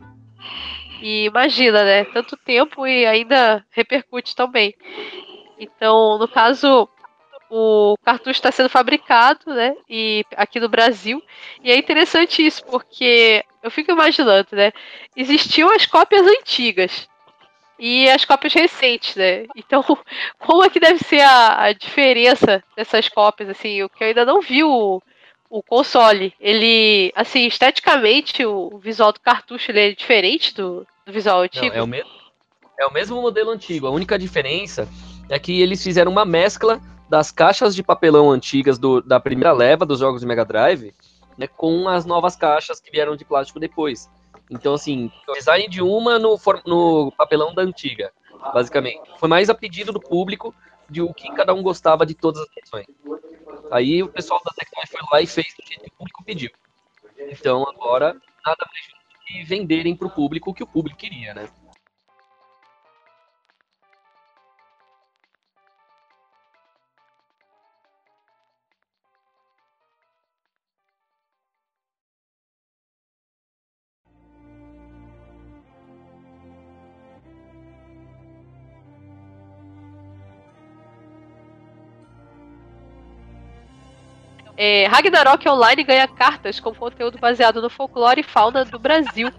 E imagina, né? Tanto tempo e ainda repercute também. Então, no caso, o cartucho está sendo fabricado, né? E aqui no Brasil. E é interessante isso, porque eu fico imaginando, né? Existiam as cópias antigas e as cópias recentes, né? Então, como é que deve ser a, a diferença dessas cópias, assim? O que eu ainda não vi o, o console. Ele, assim, esteticamente, o visual do cartucho ele é diferente do, do visual Não, antigo. é, o mesmo, é o mesmo modelo antigo. A única diferença é que eles fizeram uma mescla das caixas de papelão antigas do- da primeira leva dos jogos de Mega Drive né, com as novas caixas que vieram de plástico depois. Então, assim, o design de uma no, no papelão da antiga, basicamente. Foi mais a pedido do público de o que cada um gostava de todas as versões. Aí o pessoal da Tectoy foi lá e fez do jeito que o público pediu. Então, agora, nada mais justo que venderem para o público o que o público queria, né? É, Ragnarok Online ganha cartas com conteúdo baseado no folclore e fauna do Brasil.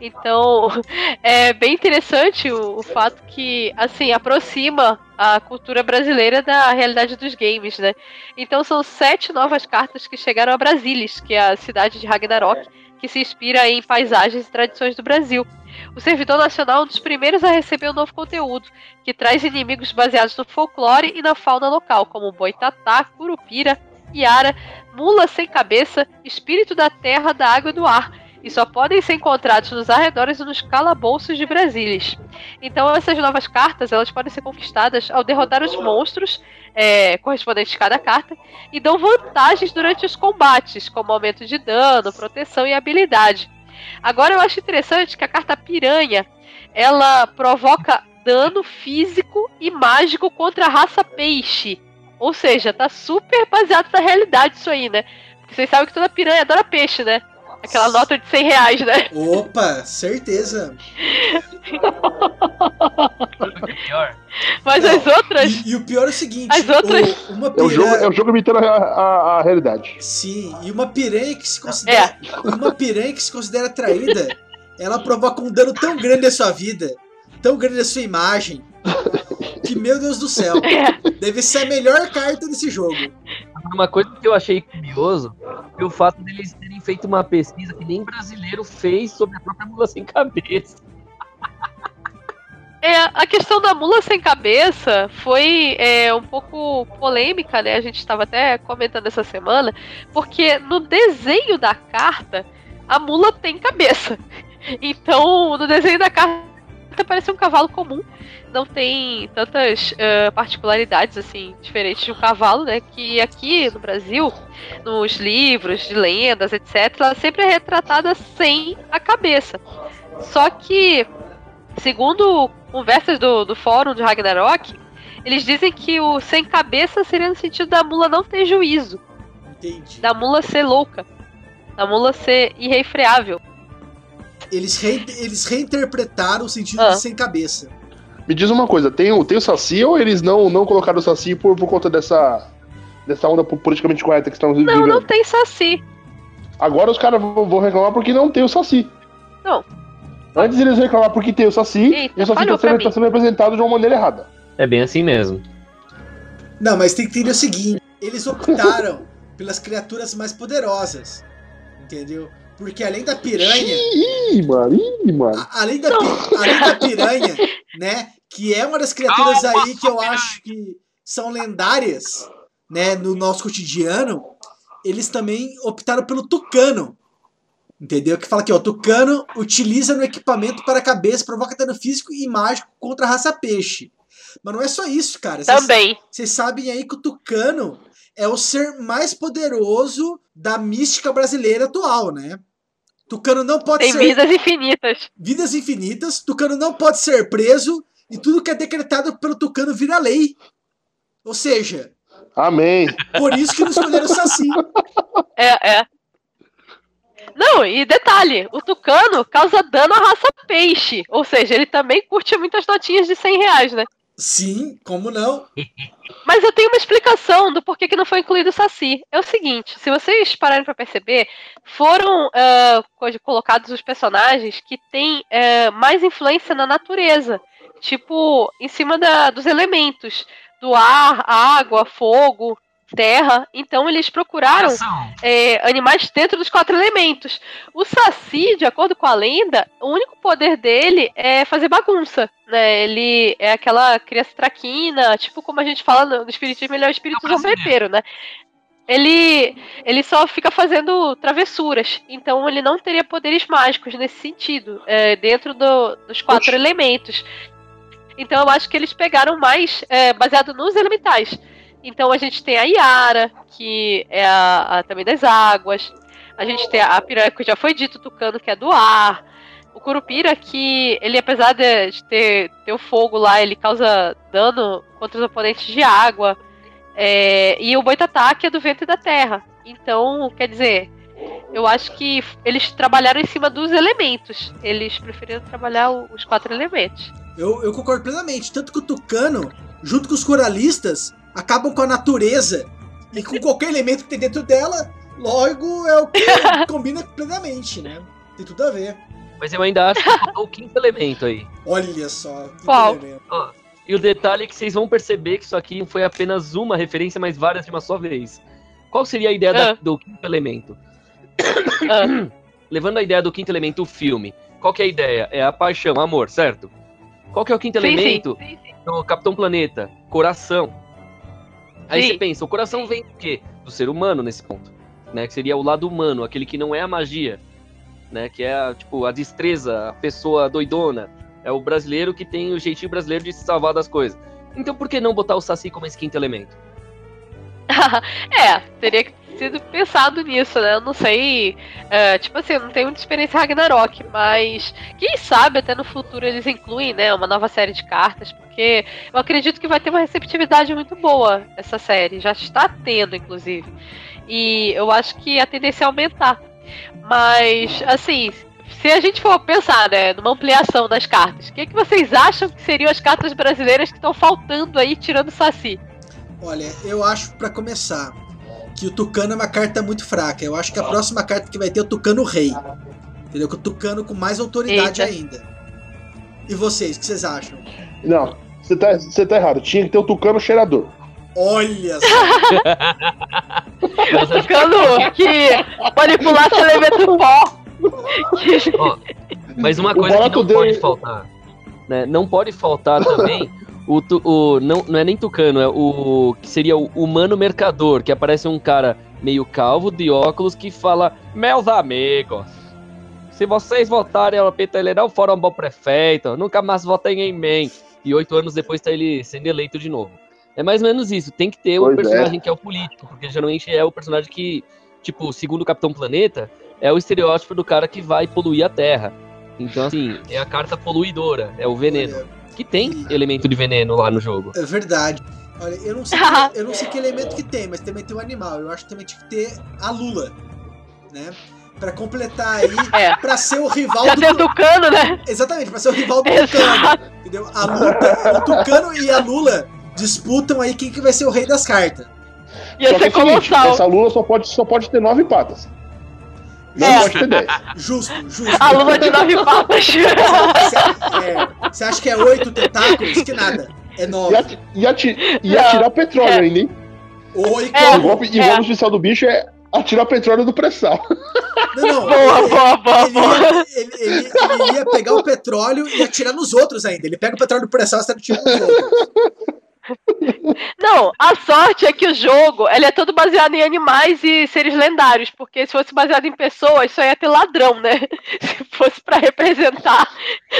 Então, é bem interessante o, o fato que, assim, aproxima a cultura brasileira da realidade dos games, né? Então, são sete novas cartas que chegaram a Brasilis, que é a cidade de Ragnarok, que se inspira em paisagens e tradições do Brasil. O servidor nacional é um dos primeiros a receber o novo conteúdo, que traz inimigos baseados no folclore e na fauna local, como boitatá, curupira, Iara, mula sem cabeça, espírito da terra, da água e do ar, e só podem ser encontrados nos arredores e nos calabouços de Brasilis. Então essas novas cartas elas podem ser conquistadas ao derrotar os monstros é, correspondentes a cada carta e dão vantagens durante os combates, como aumento de dano, proteção e habilidade. Agora eu acho interessante que a carta piranha ela provoca dano físico e mágico contra a raça peixe. Ou seja, tá super baseado na realidade isso aí, né? Porque vocês sabem que toda piranha adora peixe, né? Aquela nota de 100 reais, né? Opa, certeza. Mas Não, as outras. E, e o pior é o seguinte: As outras- o- uma É o jogo, piranha. é o jogo imitando a, a- a realidade. Sim, e uma piranha que se considera. É. Uma piranha que se considera traída, ela provoca um dano tão grande à sua vida, tão grande à sua imagem, que, meu Deus do céu, É. deve ser a melhor carta desse jogo. Uma coisa que eu achei curioso foi o fato deles terem feito uma pesquisa que nem brasileiro fez sobre a própria mula sem cabeça. É, a questão da mula sem cabeça foi é, um pouco polêmica, né? A gente estava até comentando essa semana, porque no desenho da carta, a mula tem cabeça. Então, no desenho da carta parece um cavalo comum, não tem tantas eh, particularidades assim diferentes de um cavalo, né? Que aqui no Brasil, nos livros de lendas, etc., ela sempre é retratada sem a cabeça. Só que Segundo conversas do, do fórum de Ragnarok, eles dizem que o sem cabeça seria no sentido da mula não ter juízo, Entendi. da mula ser louca, da mula ser irrefreável. Eles, rei- eles reinterpretaram o sentido Ah. de sem cabeça. Me diz uma coisa, tem o, tem o Saci ou eles não, não colocaram o Saci por, por conta dessa, dessa onda politicamente correta que estão Não, vivendo? não tem saci. Agora os caras vão reclamar porque não tem o Saci. Não. Antes eles reclamar porque tem o Saci, Eita, e o Saci falhou tá sendo, tá sendo representado de uma maneira errada. É bem assim mesmo. Não, mas tem que entender o seguinte: eles optaram pelas criaturas mais poderosas. Entendeu? Porque além da piranha. Ih, mano, ih, mano. Além da, além da piranha, né? Que é uma das criaturas aí que eu acho que são lendárias, né? No nosso cotidiano. Eles também optaram pelo tucano. Entendeu? Que fala aqui, ó. Tucano utiliza no equipamento para a cabeça, provoca dano físico e mágico contra a raça peixe. Mas não é só isso, cara. Vocês- Também. Vocês sabem aí que o tucano é o ser mais poderoso da mística brasileira atual, né? Tucano não pode Tem ser vidas infinitas. vidas infinitas, Tucano não pode ser preso e tudo que é decretado pelo Tucano vira lei. Ou seja, Amém. por isso que não escolheram o Saci. É, é. Não, e detalhe, o tucano causa dano à raça peixe. Ou seja, ele também curte muitas notinhas de 100 reais, né? Sim, como não? Mas eu tenho uma explicação do porquê que não foi incluído o Saci. É o seguinte, se vocês pararem pra perceber, foram co- colocados os personagens que têm eh, mais influência na natureza. Tipo, em cima da- dos elementos. Do ar, água, fogo, terra. Então eles procuraram é, animais dentro dos quatro elementos. O Saci, de acordo com a lenda, o único poder dele é fazer bagunça. Né? Ele é aquela criança traquina, tipo como a gente fala no, no espiritismo, ele é o espírito É o brasileiro. zombeteiro, né? Ele, ele só fica fazendo travessuras, então ele não teria poderes mágicos nesse sentido, é, dentro do- dos quatro Oxi. elementos. Então eu acho que eles pegaram mais é, baseado nos elementais. Então a gente tem a Yara, que é a, a- também das águas. A gente tem a piranha, que já foi dito, o tucano, que é do ar. O curupira, que ele, apesar de de ter, ter o fogo lá, ele causa dano contra os oponentes de água. É, e o boitatá, que é do vento e da terra. Então, quer dizer, eu acho que eles trabalharam em cima dos elementos. Eles preferiram trabalhar os quatro elementos. Eu, eu concordo plenamente. Tanto que o Tucano, junto com os coralistas, acabam com a natureza e com qualquer elemento que tem dentro dela, logo é o que combina plenamente, né? Tem tudo a ver. Mas eu ainda acho que faltou o quinto elemento aí. Olha só. Qual? Ó, e o detalhe é que vocês vão perceber que isso aqui não foi apenas uma referência, mas várias de uma só vez. Qual seria a ideia da- Ah. do quinto elemento? Ah, Levando a ideia do quinto elemento, o filme. Qual que é a ideia? É a paixão, o amor, certo? Qual que é o quinto sim, elemento sim. do Capitão Planeta? Coração. Aí Sim. você pensa, o coração vem do quê? Do ser humano nesse ponto. Né? Que seria o lado humano, aquele que não é a magia. Né? Que é tipo, a destreza, a pessoa doidona. É o brasileiro que tem o jeitinho brasileiro de se salvar das coisas. Então por que não botar o Saci como esse quinto elemento? é, teria que sido pensado nisso, né? Eu não sei. é, tipo assim, eu não tenho muita experiência em Ragnarok, mas quem sabe até no futuro eles incluem, né? Uma nova série de cartas, porque eu acredito que vai ter uma receptividade muito boa essa série. Já está tendo, inclusive. E eu acho que a tendência é aumentar. Mas, assim, se a gente for pensar, né, numa ampliação das cartas, o que, que vocês acham que seriam as cartas brasileiras que estão faltando aí, tirando o Saci? Olha, eu acho, pra começar, que o Tucano é uma carta muito fraca. Eu acho que a próxima carta que vai ter é o Tucano Rei. Entendeu? Que o Tucano com mais autoridade Eita. ainda. E vocês, o que vocês acham? Não, você tá, você tá errado. Tinha que ter o tucano cheirador. Olha só! Tucano que manipulasse o elemento pó. Mas uma coisa que não dele- pode faltar, né? Não pode faltar também o, tu- o não, não é nem tucano, é o que seria o humano mercador, que aparece um cara meio calvo de óculos que fala: "Meus amigos, se vocês votarem ao PT, ele não for um bom prefeito, nunca mais votem em mim." E oito anos depois tá ele sendo eleito de novo. É mais ou menos isso. Tem que ter Pois um é. personagem que é o político, porque geralmente é o personagem que, tipo, segundo o Capitão Planeta, é o estereótipo do cara que vai poluir a Terra. Então, assim, é a carta poluidora, é o veneno. Que tem elemento de veneno lá no jogo. é verdade. Olha, eu não, sei que, eu não sei que elemento que tem, mas também tem o animal. Eu acho que também tinha que ter a Lula, né? Pra completar aí, É. pra ser o rival Já do... tem o Tucano, né? Exatamente, pra ser o rival do Tucano. Entendeu? A luta, o Tucano e a Lula disputam aí quem que vai ser o rei das cartas. Ia Só ser é seguinte, essa lula só pode, só pode ter nove patas. Não É. pode ter dez. Justo, justo. A luva de nove patas. Você é, você acha que é oito tentáculos? Que nada. É E, nove. e, ati- e atirar petróleo É. ainda, hein? Oi, É. como? Igual, igual no oficial do bicho é atirar petróleo do pré-sal. Não, não. Boa, ele, boa, boa, ele, boa. ia, ele, ele- ele ia pegar o petróleo e atirar nos outros ainda. Ele pega o petróleo do pré-sal e está atirando nos outros. Não, a sorte é que o jogo ele é todo baseado em animais e seres lendários, porque se fosse baseado em pessoas, só ia ter ladrão, né? Se fosse pra representar,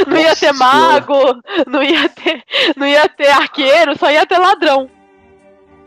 não ia Nossa ter mago, não ia ter, não ia ter arqueiro, só ia ter ladrão.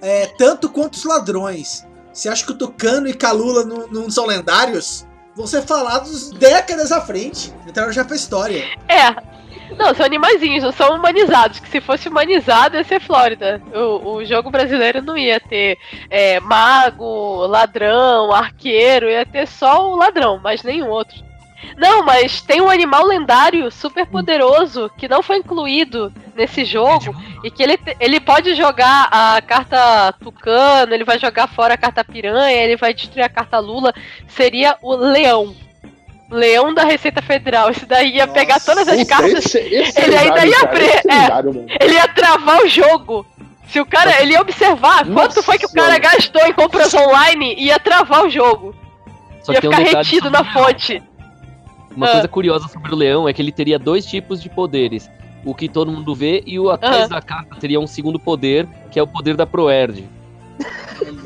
É, tanto quanto os ladrões. Você acha que o Tucano e Calula não, não são lendários? Vão ser falados décadas à frente. Entraram já pra história. É. Não, são animaizinhos, não são humanizados. Que se fosse humanizado ia ser Flórida. O, o jogo brasileiro não ia ter é, mago, ladrão, arqueiro, ia ter só o ladrão, mas nenhum outro. Não, mas tem um animal lendário super poderoso que não foi incluído nesse jogo e que ele, ele pode jogar a carta Tucano, ele vai jogar fora a carta Piranha, ele vai destruir a carta Lula. Seria o Leão. Leão da Receita Federal. Esse daí ia pegar Nossa. todas as cartas. esse, esse ele é ainda lendário, ia pre- esse é é. Ele ia travar o jogo. Se o cara. Ele ia observar quanto Nossa foi que o cara gastou em compras online e ia travar o jogo. Só ia um ficar detalhe retido na fonte. Uma Ah. coisa curiosa sobre o leão é que ele teria dois tipos de poderes. O que todo mundo vê e o atrás da carta teria um segundo poder, que é o poder da Proerd.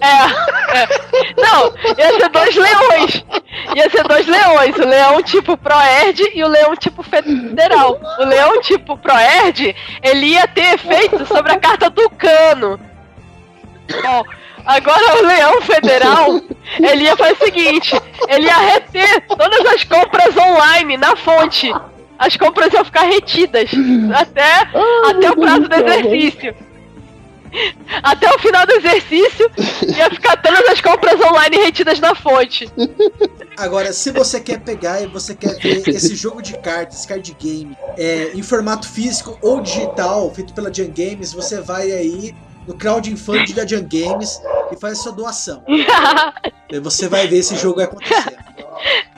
É, é. Não, ia ser dois leões. Ia ser dois leões. O leão tipo Proerd e o leão tipo federal. O leão tipo Proerd, ele ia ter efeito sobre a carta Tucano. Bom, agora o leão federal, ele ia fazer o seguinte: ele ia reter todas as compras online na fonte. As compras iam ficar retidas até, até o prazo do exercício. Até o final do exercício, ia ficar todas as compras na fonte. Agora, se você quer pegar e você quer ver esse jogo de cartas, esse card game, é, em formato físico ou digital, feito pela Jam Games, você vai aí no crowdfunding da Jam Games e faz a sua doação. Você vai ver esse jogo acontecer.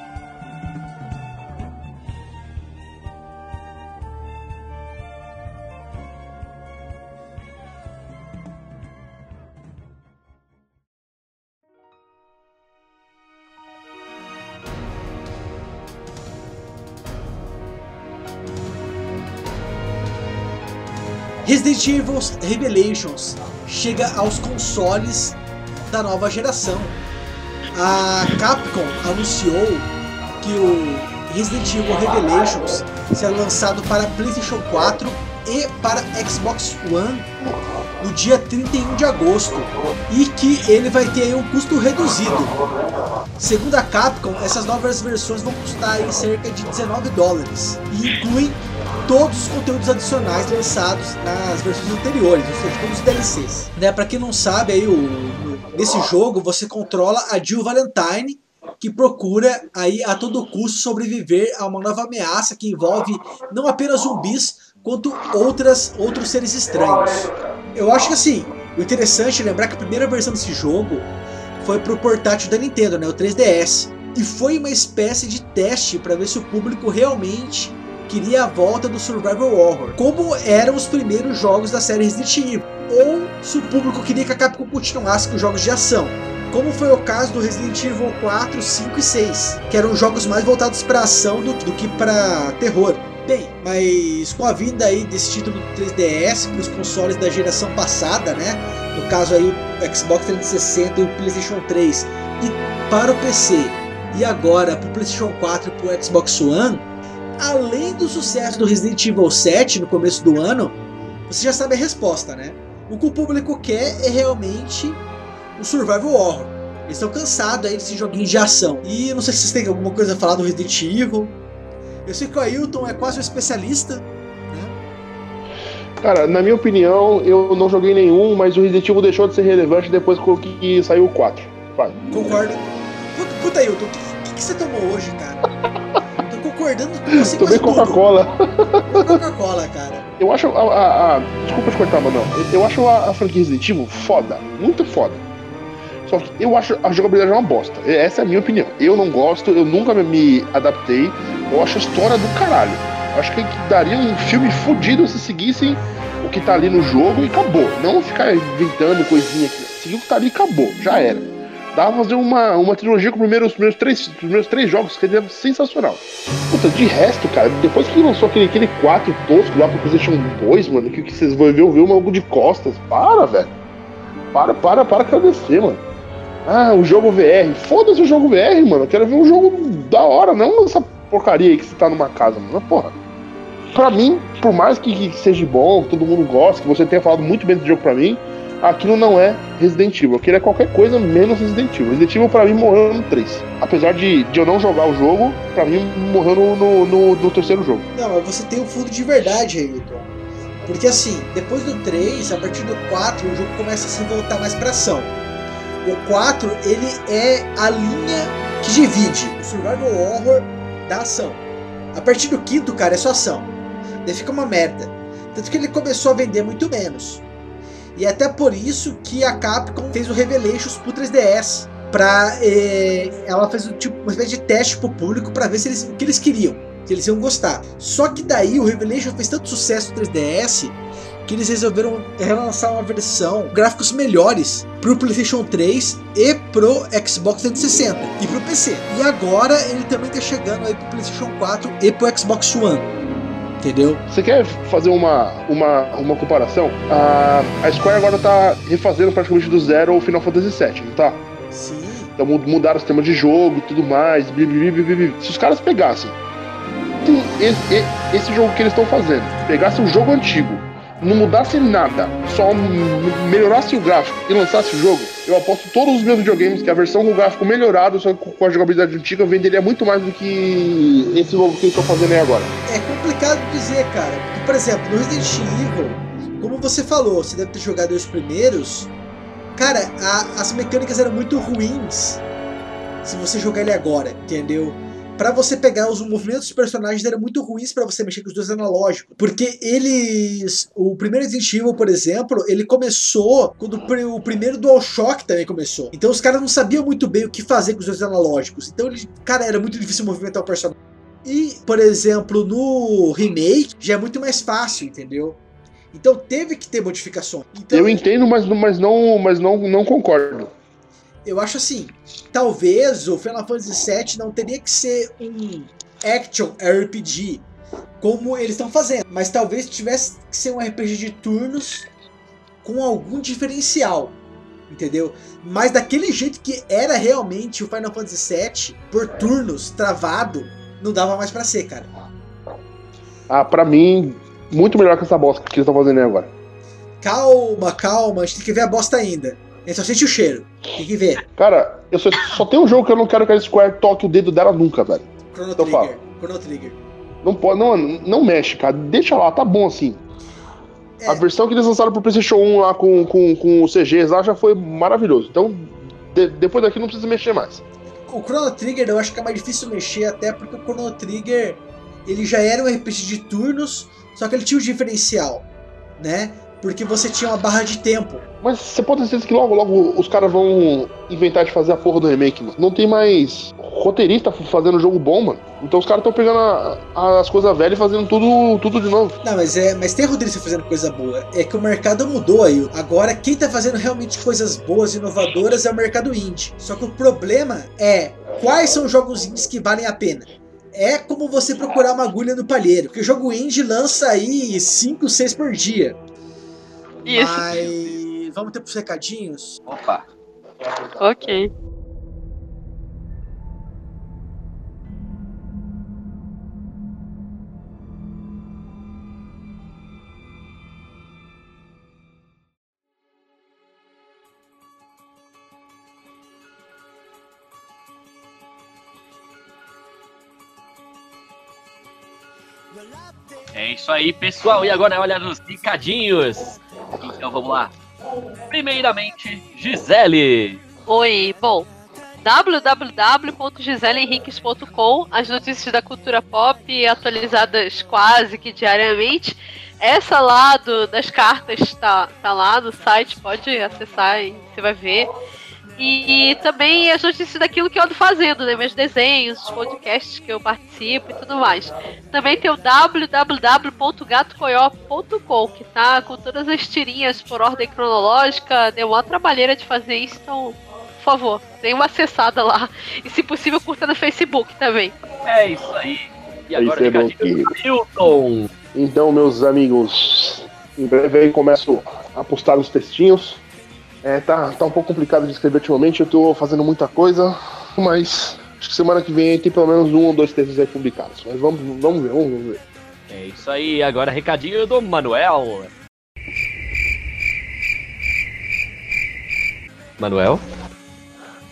Resident Evil Revelations chega aos consoles da nova geração. A Capcom anunciou que o Resident Evil Revelations será lançado para PlayStation 4 e para Xbox One no dia 31 de agosto e que ele vai ter um custo reduzido. Segundo a Capcom, essas novas versões vão custar aí cerca de 19 dólares e incluem todos os conteúdos adicionais lançados nas versões anteriores, ou seja, todos os DLCs. Né, para quem não sabe, aí, o, o- nesse jogo você controla a Jill Valentine, que procura aí a todo custo sobreviver a uma nova ameaça que envolve não apenas zumbis, quanto outras, outros seres estranhos. Eu acho que assim, o interessante é lembrar que a primeira versão desse jogo foi pro portátil da Nintendo, né, o 3DS, e foi uma espécie de teste para ver se o público realmente queria a volta do Survival Horror, como eram os primeiros jogos da série Resident Evil, ou se o público queria que a Capcom continuasse com os jogos de ação, como foi o caso do Resident Evil 4, 5 e 6, que eram jogos mais voltados para ação do, do que para terror. Bem, mas com a vinda aí desse título do 3DS para os consoles da geração passada, né? No caso aí o Xbox 360 e o PlayStation 3 e para o PC e agora para o PlayStation 4 e para o Xbox One, além do sucesso do Resident Evil 7 no começo do ano, você já sabe a resposta, né? O que o público quer é realmente o Survival Horror. Eles estão cansados aí desses joguinhos de ação. E não sei se vocês têm alguma coisa a falar do Resident Evil. Eu sei que o Ailton é quase um especialista. Cara, na minha opinião, eu não joguei nenhum, mas o Resident Evil deixou de ser relevante depois que saiu o 4. Vai. Concordo. Puta, puta Ailton, o que, que, que você tomou hoje, cara? Tô concordando com você Tomei. Coca-Cola. Coca-Cola, cara. Eu acho a, a- a- Desculpa te cortar, mano. Eu acho a, a franquia Resident Evil foda. Muito foda. Só que eu acho a jogabilidade uma bosta. Essa é a minha opinião. Eu não gosto, eu nunca me- adaptei. Eu acho a história do caralho. Eu acho que daria um filme fodido se seguissem o que tá ali no jogo e acabou. Não ficar inventando coisinha aqui. Seguir o que tá ali e acabou. Já era. Dá pra fazer uma, uma trilogia com os primeiros, os primeiros, três, os primeiros três jogos, que seria sensacional. Puta, de resto, cara, depois que lançou aquele, aquele 4 tosco lá pro PlayStation 2, mano, que, que vocês vão ver, ver o maluco de costas. Para, velho. Para, para, para agradecer, mano. Ah, o jogo VR. Foda-se o jogo VR, mano. Eu quero ver um jogo da hora, não essa porcaria aí que você tá numa casa, mano. Porra. Pra mim, por mais que, que seja bom, que todo mundo gosta, que você tenha falado muito bem do jogo pra mim, aquilo não é Resident Evil. Aquilo é qualquer coisa menos Resident Evil. Resident Evil pra mim morreu no 3. Apesar de, de eu não jogar o jogo, pra mim morreu no, no, no- no terceiro jogo. Não, mas você tem um fundo de verdade, Ailton. Porque assim, depois do 3, a partir do 4, o jogo começa a se voltar mais pra ação. O 4, ele é a linha que divide o survival horror da ação. A partir do quinto, cara, é só ação. Daí fica uma merda. Tanto que ele começou a vender muito menos. E é até por isso que a Capcom fez o Revelations pro 3DS. Pra, eh, ela fez tipo, uma espécie de teste pro público pra ver se eles, o que eles queriam que eles iam gostar. Só que daí o Revelation fez tanto sucesso no 3DS que eles resolveram relançar uma versão, gráficos melhores pro PlayStation 3 e pro Xbox 360 e pro PC. E agora ele também tá chegando aí pro PlayStation 4 e pro Xbox One. Entendeu? Você quer fazer uma, uma, uma comparação? A, a Square agora tá refazendo praticamente do zero o Final Fantasy VII, não tá? Sim. Então mu- mudaram o sistema de jogo e tudo mais. Se os caras pegassem esse, e- esse jogo que eles estão fazendo, pegassem o jogo antigo, não mudasse nada, só melhorasse o gráfico e lançasse o jogo, eu aposto todos os meus videogames que a versão com o gráfico melhorado, só com a jogabilidade antiga, venderia muito mais do que esse novo que eles estão fazendo aí agora. É complicado dizer, cara. Porque, por exemplo, no Resident Evil, como você falou, você deve ter jogado os primeiros. Cara, a- as mecânicas eram muito ruins se você jogar ele agora, entendeu? Pra você pegar os movimentos dos personagens eram muito ruins pra você mexer com os dois analógicos. Porque eles. O primeiro Resident Evil, por exemplo, ele começou quando o pri- o primeiro DualShock também começou. Então os caras não sabiam muito bem o que fazer com os dois analógicos. Então, ele, cara, era muito difícil movimentar o personagem. E, por exemplo, no remake já é muito mais fácil, entendeu? Então teve que ter modificações. Então, Eu entendo, mas, mas não, mas não, não concordo. Eu acho assim, talvez o Final Fantasy VII não teria que ser um action RPG como eles estão fazendo, mas talvez tivesse que ser um RPG de turnos com algum diferencial, entendeu? Mas daquele jeito que era realmente o Final Fantasy VII, por turnos, travado, não dava mais pra ser, cara. Ah, pra mim, muito melhor que essa bosta que eles estão fazendo agora. Calma, calma, a gente tem que ver a bosta ainda. Gente só sente o cheiro. Tem que ver. Cara, eu só, só tem um jogo que eu não quero que a Square toque o dedo dela nunca, velho. Chrono Então fala. Trigger. Chrono Trigger. Não pode, não, não mexe, cara. Deixa lá, tá bom assim. É. A versão que eles lançaram pro PlayStation 1 lá com, com, com o CGs lá já foi maravilhoso. Então, de- depois daqui não precisa mexer mais. O Chrono Trigger eu acho que é mais difícil mexer, até porque o Chrono Trigger ele já era um RPG de turnos, só que ele tinha um diferencial, né? Porque você tinha uma barra de tempo. Mas você pode ter certeza que logo, logo os caras vão inventar de fazer a porra do remake, mano. Não tem mais roteirista fazendo jogo bom, mano. Então os caras estão pegando a- as coisas velhas e fazendo tudo, tudo de novo. Não, mas é, mas tem roteirista fazendo coisa boa. É que o mercado mudou aí. Agora quem tá fazendo realmente coisas boas e inovadoras é o mercado indie. Só que o problema é quais são os jogos indies que valem a pena. É como você procurar uma agulha no palheiro, porque o jogo indie lança aí 5, 6 por dia. Isso. Mas vamos ter pros recadinhos? Opa. Ok. É isso aí, pessoal. E agora é hora dos recadinhos. Então vamos lá. Primeiramente, Gisele. Oi, bom. www.giseleenriques.com As notícias da cultura pop atualizadas quase que diariamente. Essa lá das cartas tá, tá lá no site, pode acessar e você vai ver. E, também as notícias daquilo que eu ando fazendo, né? Meus desenhos, os podcasts que eu participo e tudo mais. Também tem o www.gatocoió.com, que tá com todas as tirinhas por ordem cronológica. Deu uma trabalheira de fazer isso, então, por favor, dê uma acessada lá. E se possível, curta no Facebook também. É isso aí. E agora, é Milton. Então, meus amigos, em breve aí começo a postar os textinhos. É, tá, tá um pouco complicado de escrever ultimamente, eu tô fazendo muita coisa, mas acho que semana que vem tem pelo menos um ou dois textos aí publicados. Mas vamos, vamos ver, vamos ver. É isso aí. Agora, recadinho do Manuel. Manuel?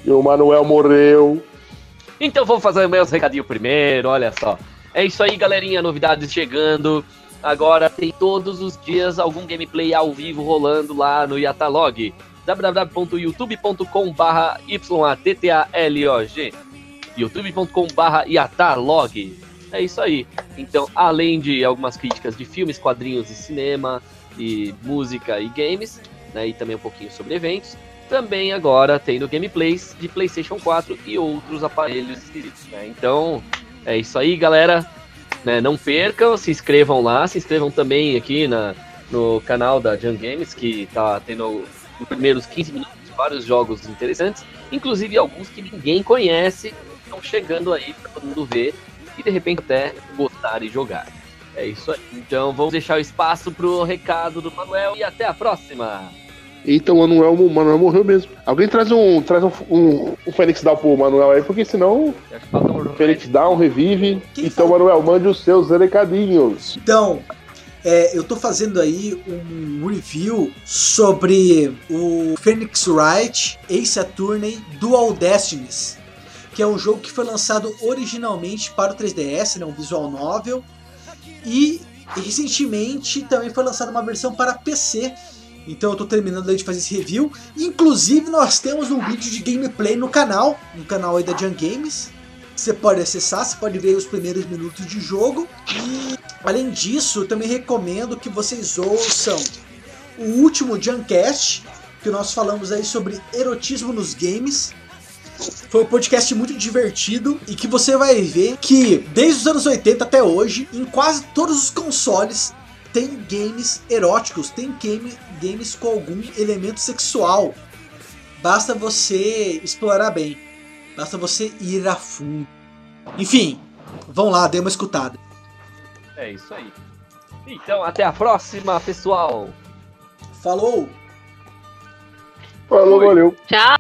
E o Manuel morreu. Então vamos fazer meus recadinhos primeiro, olha só. É isso aí, galerinha, novidades chegando. Agora tem todos os dias algum gameplay ao vivo rolando lá no Yatalog. www.youtube.com YATTALOG Yatalog É isso aí. Então, além de algumas críticas de filmes, quadrinhos e cinema, e música e games, né, e também um pouquinho sobre eventos, também agora tendo gameplays de PlayStation 4 e outros aparelhos esquisitos. Né? Então, é isso aí, galera. Né, não percam, se inscrevam lá, se inscrevam também aqui na, no canal da Jam Games, que tá tendo nos primeiros 15 minutos vários jogos interessantes, inclusive alguns que ninguém conhece, estão chegando aí para todo mundo ver e de repente até gostar e jogar. É isso aí. Então vamos deixar o espaço pro recado do Manuel e até a próxima. Eita, o Manuel, o Manuel morreu mesmo. Alguém traz um, traz um, um, um Fênix Down pro Manuel aí, porque senão um Fênix Down revive. Quem então, fala? Manuel, mande os seus recadinhos. Então, é, eu tô fazendo aí um review sobre o Phoenix Wright Ace Attorney Dual Destinies, que é um jogo que foi lançado originalmente para o 3DS, né, um visual novel, e recentemente também foi lançada uma versão para PC. Então eu tô terminando de fazer esse review. Inclusive nós temos um vídeo de gameplay no canal, no canal aí da Jam Games. Você pode acessar, você pode ver os primeiros minutos de jogo. E além disso, também recomendo que vocês ouçam o último Juncast, que nós falamos aí sobre erotismo nos games. Foi um podcast muito divertido e que você vai ver que desde os anos 80 até hoje, em quase todos os consoles, tem games eróticos, tem game, games com algum elemento sexual. Basta você explorar bem. Basta você ir a fundo. Enfim, vão lá, dê uma escutada. É isso aí. Então até a próxima, pessoal. Falou! Falou, Oi. valeu. Tchau!